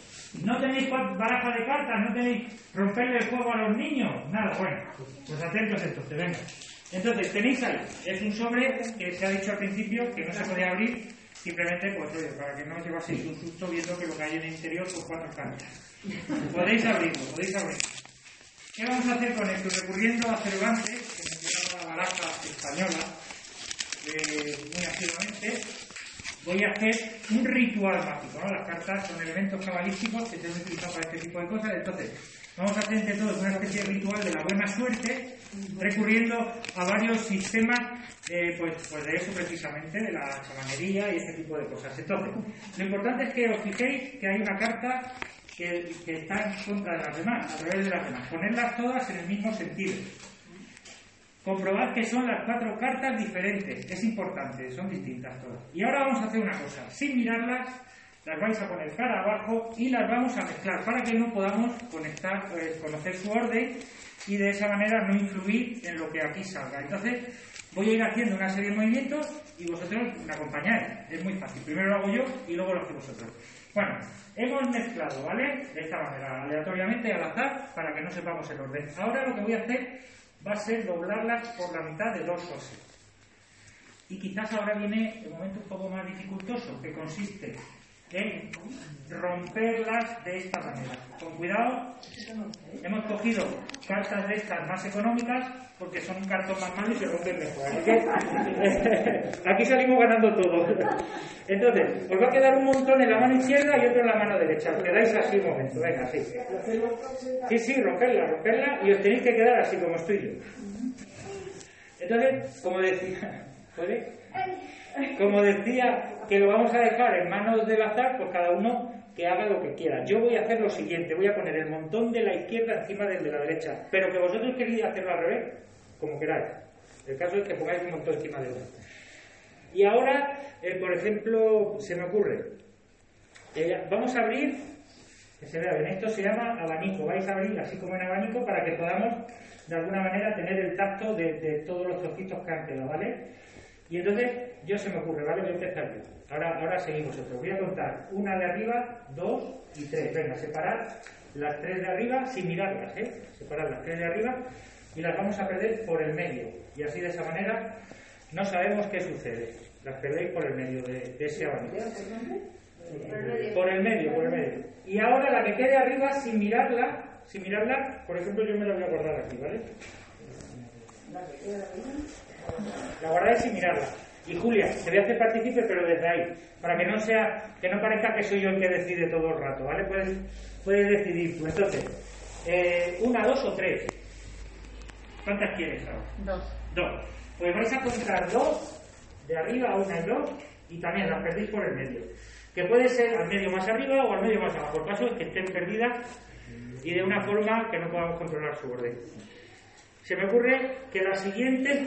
No tenéis baraja de cartas, no tenéis romperle el juego a los niños. Nada, bueno, pues atentos entonces, venga. Entonces, tenéis ahí, es un sobre que se ha dicho al principio que no se podía abrir, simplemente, pues oye, para que no os llevaseis un susto viendo que lo que hay en el interior son cuatro cartas. Podéis abrirlo, podéis abrirlo. ¿Qué vamos a hacer con esto? Recurriendo a Cervantes, que mencionaba la baraja española eh, muy activamente, voy a hacer un ritual mágico. ¿no? Las cartas son elementos cabalísticos que se deben utilizar para este tipo de cosas. Entonces, vamos a hacer entre todos una especie de ritual de la buena suerte, recurriendo a varios sistemas, eh, pues, pues de eso precisamente, de la chamanería y este tipo de cosas. Entonces, lo importante es que os fijéis que hay una carta que, que está en contra de las demás, a través de las demás. Ponerlas todas en el mismo sentido. Comprobar que son las cuatro cartas diferentes. Es importante, son distintas todas. Y ahora vamos a hacer una cosa. Sin mirarlas, las vais a poner cara abajo y las vamos a mezclar para que no podamos conectar, eh, conocer su orden y de esa manera no influir en lo que aquí salga. Entonces, voy a ir haciendo una serie de movimientos y vosotros me acompañáis. Es muy fácil. Primero lo hago yo y luego lo hacéis vosotros. Bueno, hemos mezclado, ¿vale? De esta manera, aleatoriamente, al azar, para que no sepamos el orden. Ahora lo que voy a hacer va a ser doblarlas por la mitad de dos así. Y quizás ahora viene el momento un poco más dificultoso, que consiste en romperlas de esta manera. Con cuidado, hemos cogido cartas de estas más económicas porque son un cartón más malo y se rompen mejor. Así que aquí salimos ganando todo. Entonces, os va a quedar un montón en la mano izquierda y otro en la mano derecha. Os quedáis así un momento, venga, así. Sí, sí, romperla, romperla y os tenéis que quedar así como estoy yo. Entonces, como decía, ¿puede? Como decía que lo vamos a dejar en manos del azar, pues cada uno que haga lo que quiera. Yo voy a hacer lo siguiente, voy a poner el montón de la izquierda encima del de la derecha, pero que vosotros queréis hacerlo al revés, como queráis. El caso es que pongáis un montón encima de otro. Y ahora, eh, por ejemplo, se me ocurre, eh, vamos a abrir, que se vea bien, esto se llama abanico, vais a abrir así como en abanico para que podamos de alguna manera tener el tacto de, de todos los trocitos que han quedado, ¿vale? Y entonces, yo se me ocurre, ¿vale? Voy a empezar yo. Ahora, ahora seguimos otro. Voy a contar una de arriba, dos y tres. Venga, separar las tres de arriba sin mirarlas, ¿eh? Separar las tres de arriba y las vamos a perder por el medio. Y así de esa manera no sabemos qué sucede. Las perdéis por el medio de, de ese abanico. Por el medio, por el medio. Y ahora la que quede arriba, sin mirarla, sin mirarla, por ejemplo, yo me la voy a guardar aquí, ¿vale? La guardáis sin mirarla. Y Julia, te voy a hacer partícipe, pero desde ahí, para que no sea, que no parezca que soy yo el que decide todo el rato, ¿vale? Puedes, puedes decidir tú. Entonces, eh, una, dos o tres. ¿Cuántas quieres ahora? Dos. Dos. Pues vais a contar dos, de arriba una y dos, y también las perdéis por el medio. Que puede ser al medio más arriba o al medio más abajo. El caso es que estén perdidas y de una forma que no podamos controlar su orden. Se me ocurre que la siguiente,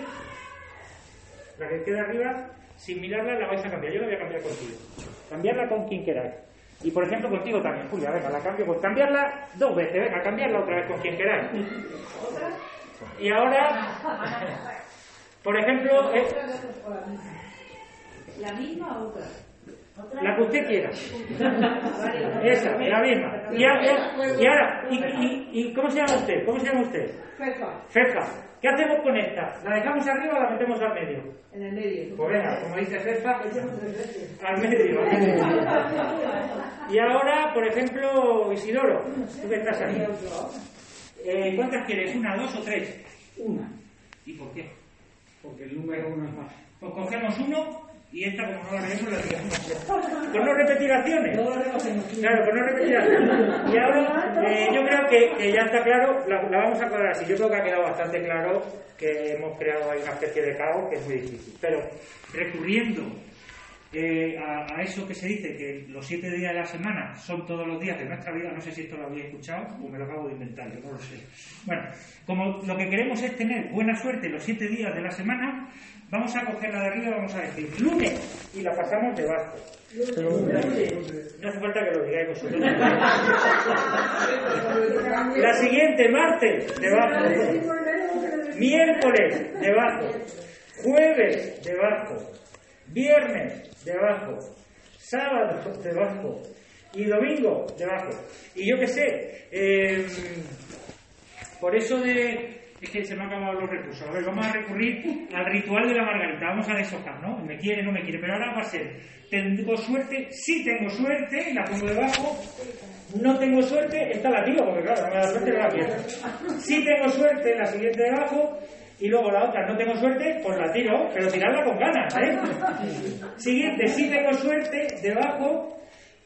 la que queda arriba, sin mirarla la vais a cambiar. Yo la voy a cambiar contigo. Cambiarla con quien queráis. Y por ejemplo contigo también, Julia, venga, la cambio. Pues cambiarla dos veces, venga, cambiarla otra vez con quien queráis. Y ahora, por ejemplo, eh, ¿La misma o otra? La que usted quiera. Esa, la misma. Y, ahora, y, y- y cómo se llama usted? ¿Cómo se llama usted? Fefa. ¿Qué hacemos con esta? ¿La dejamos arriba o la metemos al medio? En el medio. Pues venga, como dice Fefa, al medio. al medio. Y ahora, por ejemplo, Isidoro, tú que estás ahí. Eh, ¿Cuántas quieres? ¿Una, dos o tres? Una, ¿Y por qué? porque el número uno es más. Pues cogemos uno y esta, como no la leemos, la tiramos. Con no repetir acciones. Claro, con no repetir acciones. Y ahora, eh, yo creo que, que ya está claro, la, la vamos a aclarar así. Yo creo que ha quedado bastante claro que hemos creado ahí una especie de caos que es muy difícil. Pero recurriendo eh, a, a eso que se dice, que los siete días de la semana son todos los días de nuestra vida, no sé si esto lo habéis escuchado o me lo acabo de inventar, yo no lo sé. Bueno, como lo que queremos es tener buena suerte los siete días de la semana, vamos a coger la de arriba y vamos a decir lunes y la pasamos debajo. No hace falta que lo digáis vosotros. La siguiente, martes, debajo. Miércoles, debajo. Jueves, debajo. Viernes, debajo. Sábado, debajo. Y domingo, debajo. Y yo qué sé, eh, por eso de... Es que se me han acabado los recursos. A ver, vamos a recurrir al ritual de la margarita. Vamos a deshojar, ¿no? Me quiere, no me quiere. Pero ahora va a ser, tengo suerte, sí tengo suerte, y la pongo debajo. No tengo suerte, esta la tiro, porque claro, no me da suerte, no la pierdo. Sí tengo suerte, la siguiente debajo. Y luego la otra, no tengo suerte, pues la tiro, pero tirarla con ganas, ¿eh? Siguiente, sí tengo suerte, debajo.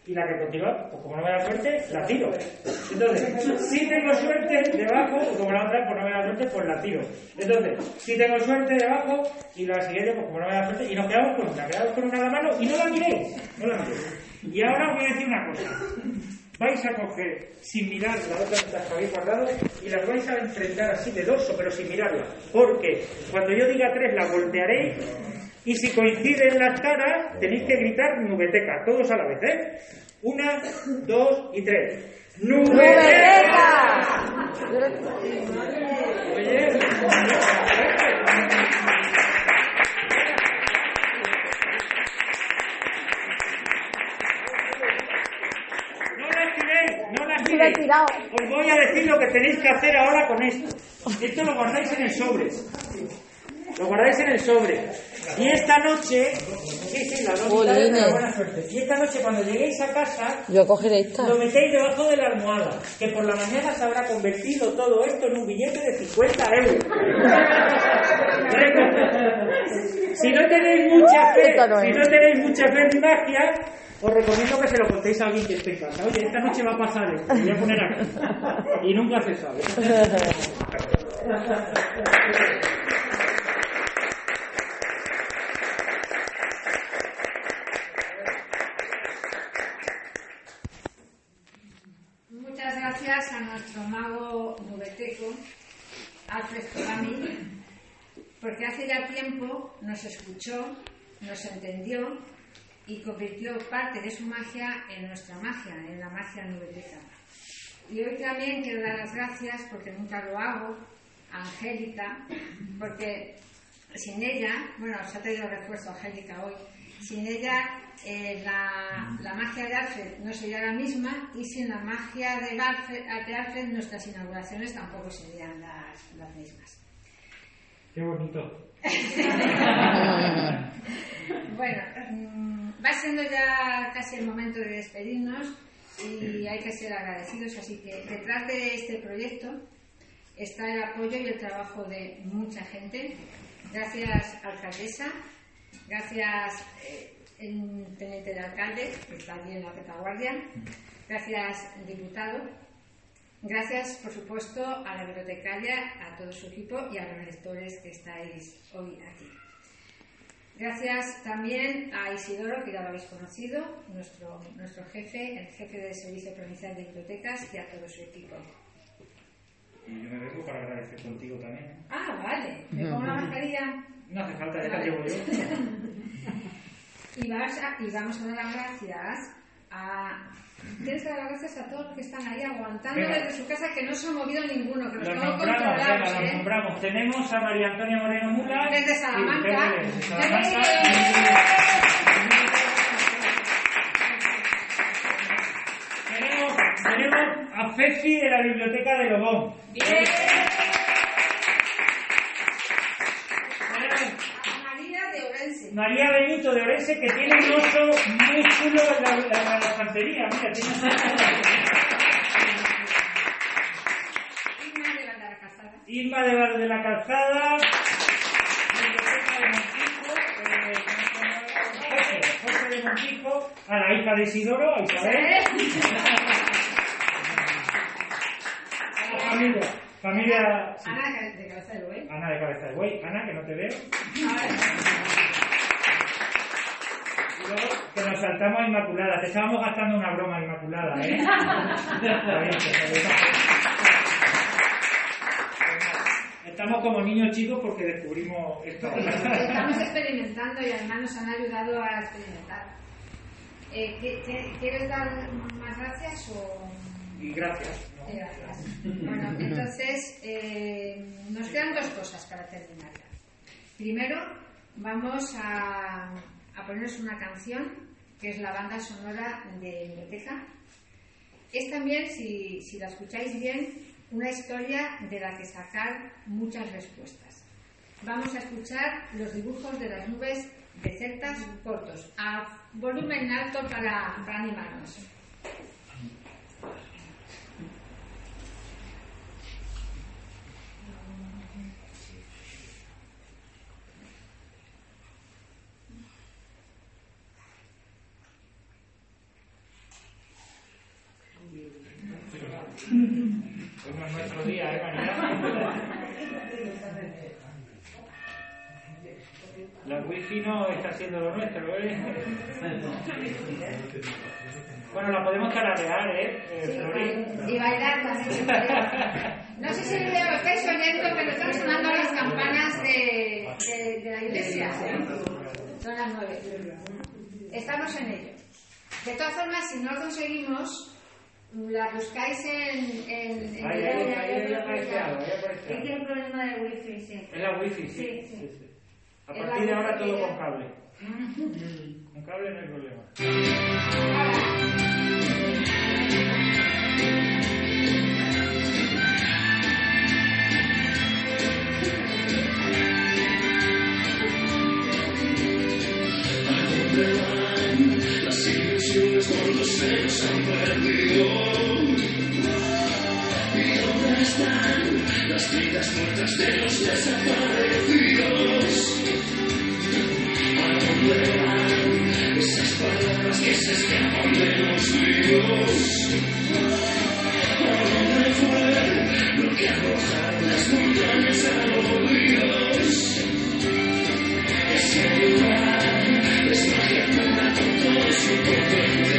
Y la que continúa, pues como no me da suerte, la tiro. Entonces, si tengo suerte debajo, como la otra, pues no me da suerte, pues la tiro. Entonces, si tengo suerte debajo, y la siguiente, pues como no me da suerte, y nos quedamos con una, quedamos con una a la mano, y no la miréis. Y ahora os voy a decir una cosa. Vais a coger, sin mirar la otra mitad que habéis guardado, y las vais a enfrentar así de dorso, pero sin mirarla. Porque cuando yo diga tres, la voltearéis, y si coinciden las caras, tenéis que gritar nubeteca, todos a la vez, ¿eh? Una, dos y tres. ¡Nubeteca! Oye, no las tiréis, no tiréis. tirado. Os voy a decir lo que tenéis que hacer ahora con esto. Esto lo guardáis en el sobre. Lo guardáis en el sobre. Y esta noche, sí, sí, la noche de buena suerte. Y esta noche cuando lleguéis a casa, Yo cogeré esta. lo metéis debajo de la almohada, que por la mañana se habrá convertido todo esto en un billete de 50 euros. si no tenéis mucha fe, si no tenéis mucha fe en magia, os recomiendo que se lo contéis a alguien que esté en casa. Oye, esta noche va a pasar esto, voy a poner aquí. Y nunca se sabe. Muchas gracias a nuestro mago nubeteco, Alfred Colami, porque hace ya tiempo nos escuchó, nos entendió y convirtió parte de su magia en nuestra magia, en la magia nubeteca. Y hoy también quiero dar las gracias, porque nunca lo hago, a Angélica, porque sin ella, bueno, se ha traído refuerzo Angélica hoy, sin ella eh, la, la magia de Alfred no sería la misma y sin la magia de Alfred, de Alfred nuestras inauguraciones tampoco serían las, las mismas. Qué bonito. Bueno, mm, va siendo ya casi el momento de despedirnos y hay que ser agradecidos, así que detrás de este proyecto está el apoyo y el trabajo de mucha gente. Gracias, alcaldesa. Gracias, eh, el teniente de alcalde, que está allí en la retaguardia. Gracias, diputado. Gracias, por supuesto, a la bibliotecaria, a todo su equipo y a los lectores que estáis hoy aquí. Gracias también a Isidoro, que ya lo habéis conocido, nuestro, nuestro jefe, el jefe del Servicio Provincial de Bibliotecas y a todo su equipo. Y yo me vengo para agradecer contigo también. Ah, vale. ¿Me pongo la mascarilla? No hace falta, ya la llevo yo. Y, vas a- y vamos a dar las gracias a... Tienes que dar las gracias a todos los que están ahí aguantando Venga. desde su casa, que no se ha movido ninguno, que los Los nombramos, venga, los ¿eh? nombramos. Tenemos a María Antonia Moreno Mula. Desde Salamanca. Desde Salamanca. Tenemos, tenemos a Fefi de la Biblioteca de Lobón. Bien. María de Benito de Orense, que tiene un oso muy chulo en la, en la. Mira, tiene Irma de la Calzada. Irma de Val de la Calzada, de eh, José, de Montijo, a la hija de Isidoro, a Isabel, a la familia, familia, sí, Ana de Cabeza del Buey. Ana de Cabeza de Buey, Ana, que no te veo, luego que nos saltamos a Inmaculada, te estábamos gastando una broma Inmaculada, ¿eh? Estamos como niños chicos porque descubrimos esto. Estamos experimentando y además nos han ayudado a experimentar. Eh, ¿qué- qué- ¿Quieres dar más gracias o...? Y gracias. ¿no? Gracias. Bueno, entonces eh, nos quedan dos cosas para terminar. Primero, vamos a, a ponernos una canción que es la banda sonora de Biblioteca. Es también, si, si la escucháis bien, una historia de la que sacar muchas respuestas. Vamos a escuchar los dibujos de las nubes de celtas cortos, a volumen alto para, para animarnos. No es nuestro día, ¿eh, María? La wifi no está haciendo lo nuestro, ¿eh? Bueno, la podemos tararear, ¿eh? eh Flori? Y bailar también. No sé si lo estáis oyendo, pero están sonando las campanas de, de, de la iglesia. Son las nueve. Estamos en ello. De todas formas, si no lo conseguimos, la buscáis en... en, en Ahí, ahí, ahí, aparece algo, ahí aparece Es que algo. el problema de wifi, sí. Es la wifi, sí. Sí, sí, sí. A Es la partir de ahora todo con cable. Con cable no hay problema. Han perdido. ¿Y dónde están las vidas muertas de los desaparecidos? ¿A dónde van esas palabras que se escapan de los ríos? ¿A dónde fue lo que arrojaron las montañas a los ríos? Ese lugar es magia pura con todo su potencial.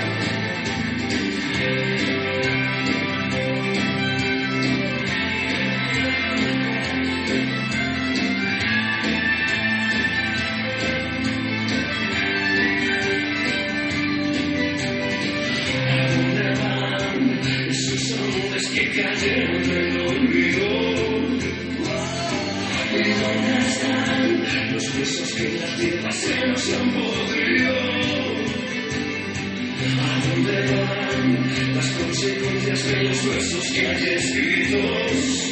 huesos que la tierra se nos han podrido. ¿A dónde van las consecuencias de los versos que hay escritos?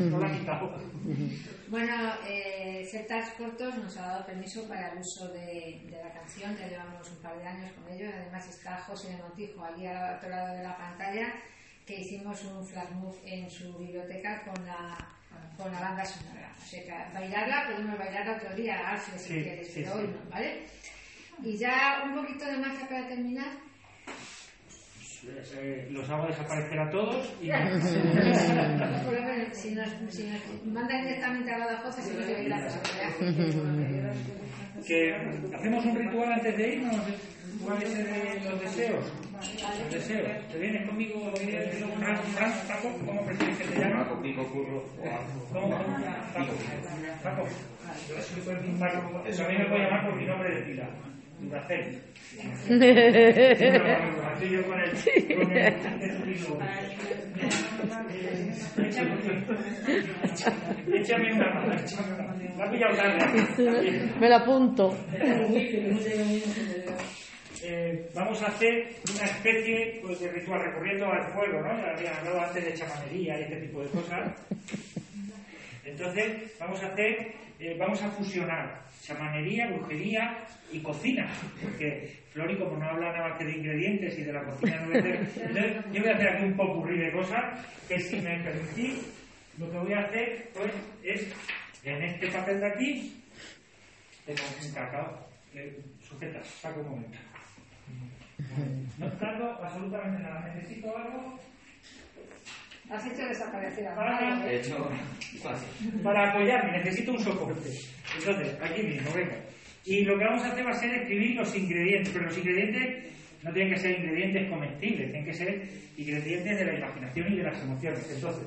No lo ha quitado. Bueno, eh, Celtas Cortos nos ha dado permiso para el uso de, de la canción, ya llevamos un par de años con ellos, además está José de Montijo allí al otro lado de la pantalla, que hicimos un flash move en su biblioteca con la, con la banda sonora. O sea que bailarla podemos bailarla otro día, Alfred, si Sí, quieres, sí, pero sí. hoy no, ¿vale? Y ya un poquito de magia para terminar. Eh, los hago desaparecer a todos y si nos, si nos mandan directamente a la José, sí que hacemos un ritual antes de irnos. ¿Cuál es el de los deseos? Los deseos. ¿Te vienes conmigo? Fran, Fran, Paco, ¿cómo prefieres que te llame? Paco, Pico, Curro. ¿Cómo? Paco. Paco. Mí me puede llamar por mi nombre de pila. Duracel. Así yo con el... Con el, Échame- Échame una mano. échame una mano. La pillado tarde. Me la apunto. Eh, vamos a hacer una especie pues, de ritual recurriendo al fuego, ¿no? Ya había hablado antes de chamanería y este tipo de cosas. Entonces, vamos a hacer, eh, vamos a fusionar chamanería, brujería y cocina, porque Flori, como no habla nada más que de ingredientes y de la cocina, no voy a hacer. Entonces, yo voy a hacer aquí un popurrí de cosas que, si me permitís, lo que voy a hacer pues, es en este papel de aquí, tengo un cacao. Eh, sujeta, saco un momento. No tardo absolutamente nada. Necesito algo Has hecho desaparecer a para, De hecho, fácil. para apoyarme. Necesito un soporte. Entonces, aquí mismo, venga. Y lo que vamos a hacer va a ser escribir los ingredientes. Pero los ingredientes no tienen que ser ingredientes comestibles, tienen que ser ingredientes de la imaginación y de las emociones. Entonces,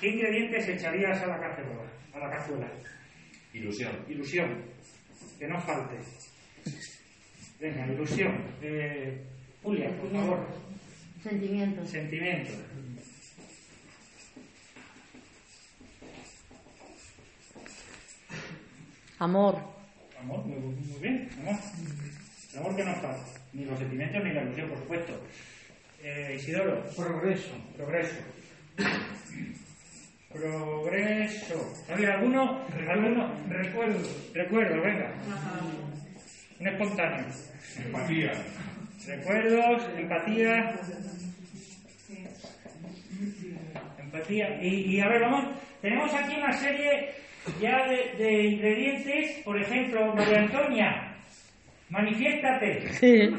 ¿qué ingredientes echarías a la cacerola? A la cazuela. Ilusión. Ilusión. Que no falte. Venga, ilusión. Eh, Julia, por favor. Sentimientos. Sentimiento. Amor. Amor, muy, muy bien, amor. El amor que no falta. Ni los sentimientos ni la ilusión, por supuesto. Eh, Isidoro. Progreso. Progreso. Progreso. A ver, ¿alguno? ¿Alguno? Recuerdo. Recuerdo, venga. Un espontáneo. Empatía. Recuerdos, empatía. Empatía. Y, y a ver, vamos. Tenemos aquí una serie ya de, de ingredientes. Por ejemplo, María Antonia, manifiéstate. Sí.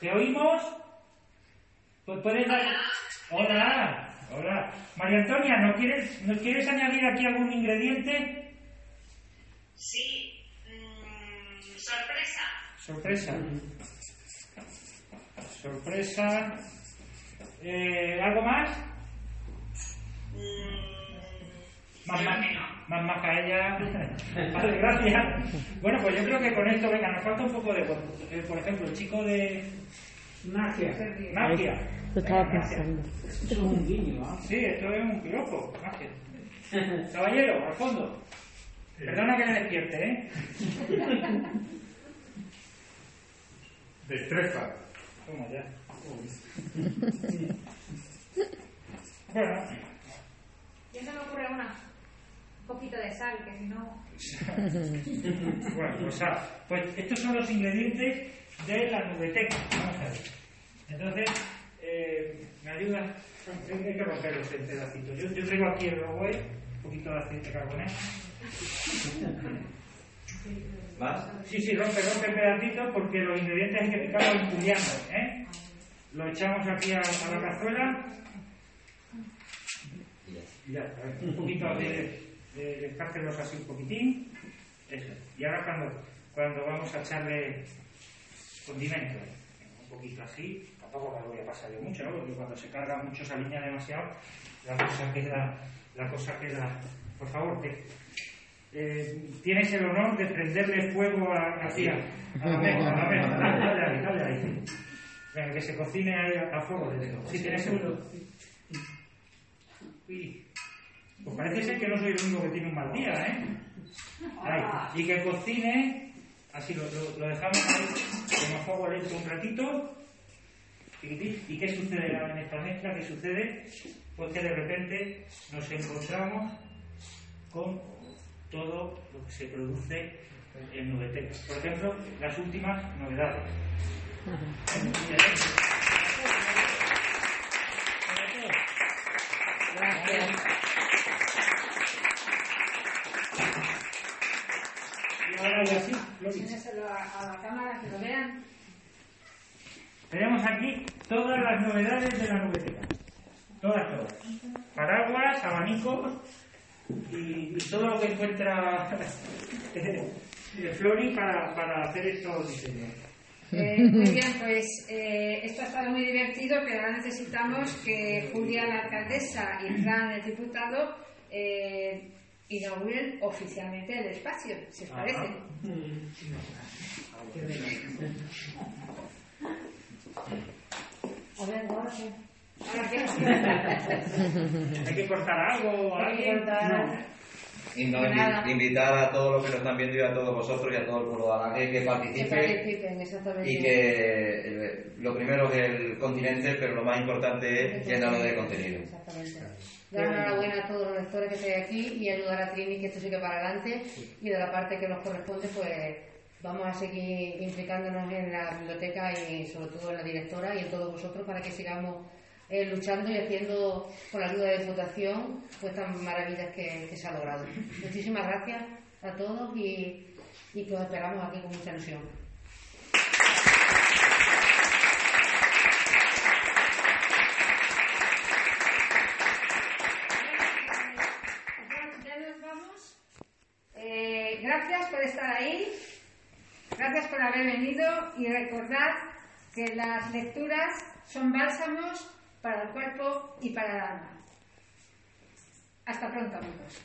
¿Te oímos? Pues puedes dar. Hola, hola. María Antonia, ¿no quieres, ¿no quieres añadir aquí algún ingrediente? Sí. mm, sorpresa. Sorpresa. Sorpresa. Eh, ¿Algo más? Más, más, más maja ella. Vale, gracias. Bueno, pues yo creo que con esto, venga, nos falta un poco de. eh, por ejemplo, el chico de Magia. magia. Lo estaba pensando. Eso es un guiño, ¿ah? Sí, esto es un piropo, magia. Caballero, al fondo. Perdona que le despierte, ¿eh? Destreza. Toma ya. Bueno, Yo se me ocurre una. Un poquito de sal, que si no. bueno, pues, ah, pues estos son los ingredientes de la nubeteca. Vamos a ver. Entonces, eh, ¿me ayuda? Hay que romperlos en pedacitos. Yo, yo traigo aquí el rogue, un poquito de aceite carbonero. ¿Más? Sí, sí, rompe, rompe pedacitos porque los ingredientes hay que picarlos en julianos, ¿eh? Lo echamos aquí a, a la cazuela. Y ya, a ver, un poquito de, de, de escárcelos así un poquitín. Eso. Y ahora cuando, cuando vamos a echarle condimento, un poquito así, tampoco me voy a pasar yo mucho, ¿no? Porque cuando se carga mucho, se alinea demasiado, la cosa queda, la cosa queda, por favor, te, eh, tienes el honor de prenderle fuego a, a la mesa, a la mesa, dale, dale ahí, dale ahí. Venga, que se cocine ahí a, a fuego de dedo. Sí, tienes el Uy. Pues parece ser que no soy el único que tiene un mal día, ¿eh? Y que cocine, así lo, dejamos ahí, fuego lento un ratito. ¿Y qué sucede en esta mezcla? ¿Qué sucede? Pues que de repente nos encontramos con todo lo que se produce en Nubeteca. Por ejemplo, las últimas novedades. Y ahora ya sí, Loris. Enséñaselo a, a la cámara que lo vean. Tenemos aquí todas las novedades de la Nubeteca. Todas, todas. Paraguas, abanicos y, y todo lo que encuentra eh, Flori para, para hacer estos diseños. Eh, muy bien, pues eh, esto ha estado muy divertido, pero ahora necesitamos que Julia, la alcaldesa, y Fran, el diputado, eh, inauguren oficialmente el espacio, si os parece. A ver, ahora qué. Ahora, ¿qué ¿Hay que cortar algo? Que ¿Alguien? cortar. No. Y no, invi- invitar a todos los que nos están viendo y a todos vosotros y a todo el pueblo de Alague que Que participe participen, exactamente. y que eh, lo primero que el continente, pero lo más importante es llenarlo de contenido. Exactamente. Dar enhorabuena a todos los lectores que estáis aquí y ayudar a Trini que esto siga para adelante. Y de la parte que nos corresponde, pues vamos a seguir implicándonos en la biblioteca y sobre todo en la directora y en todos vosotros para que sigamos eh, luchando y haciendo con la ayuda de Diputación pues tan maravillas que, se ha logrado. Muchísimas gracias a todos y, y que os esperamos aquí con mucha ilusión. Eh, gracias por estar ahí. Gracias por haber venido y recordad que las lecturas son bálsamos para el cuerpo y para el alma. Hasta pronto, amigos.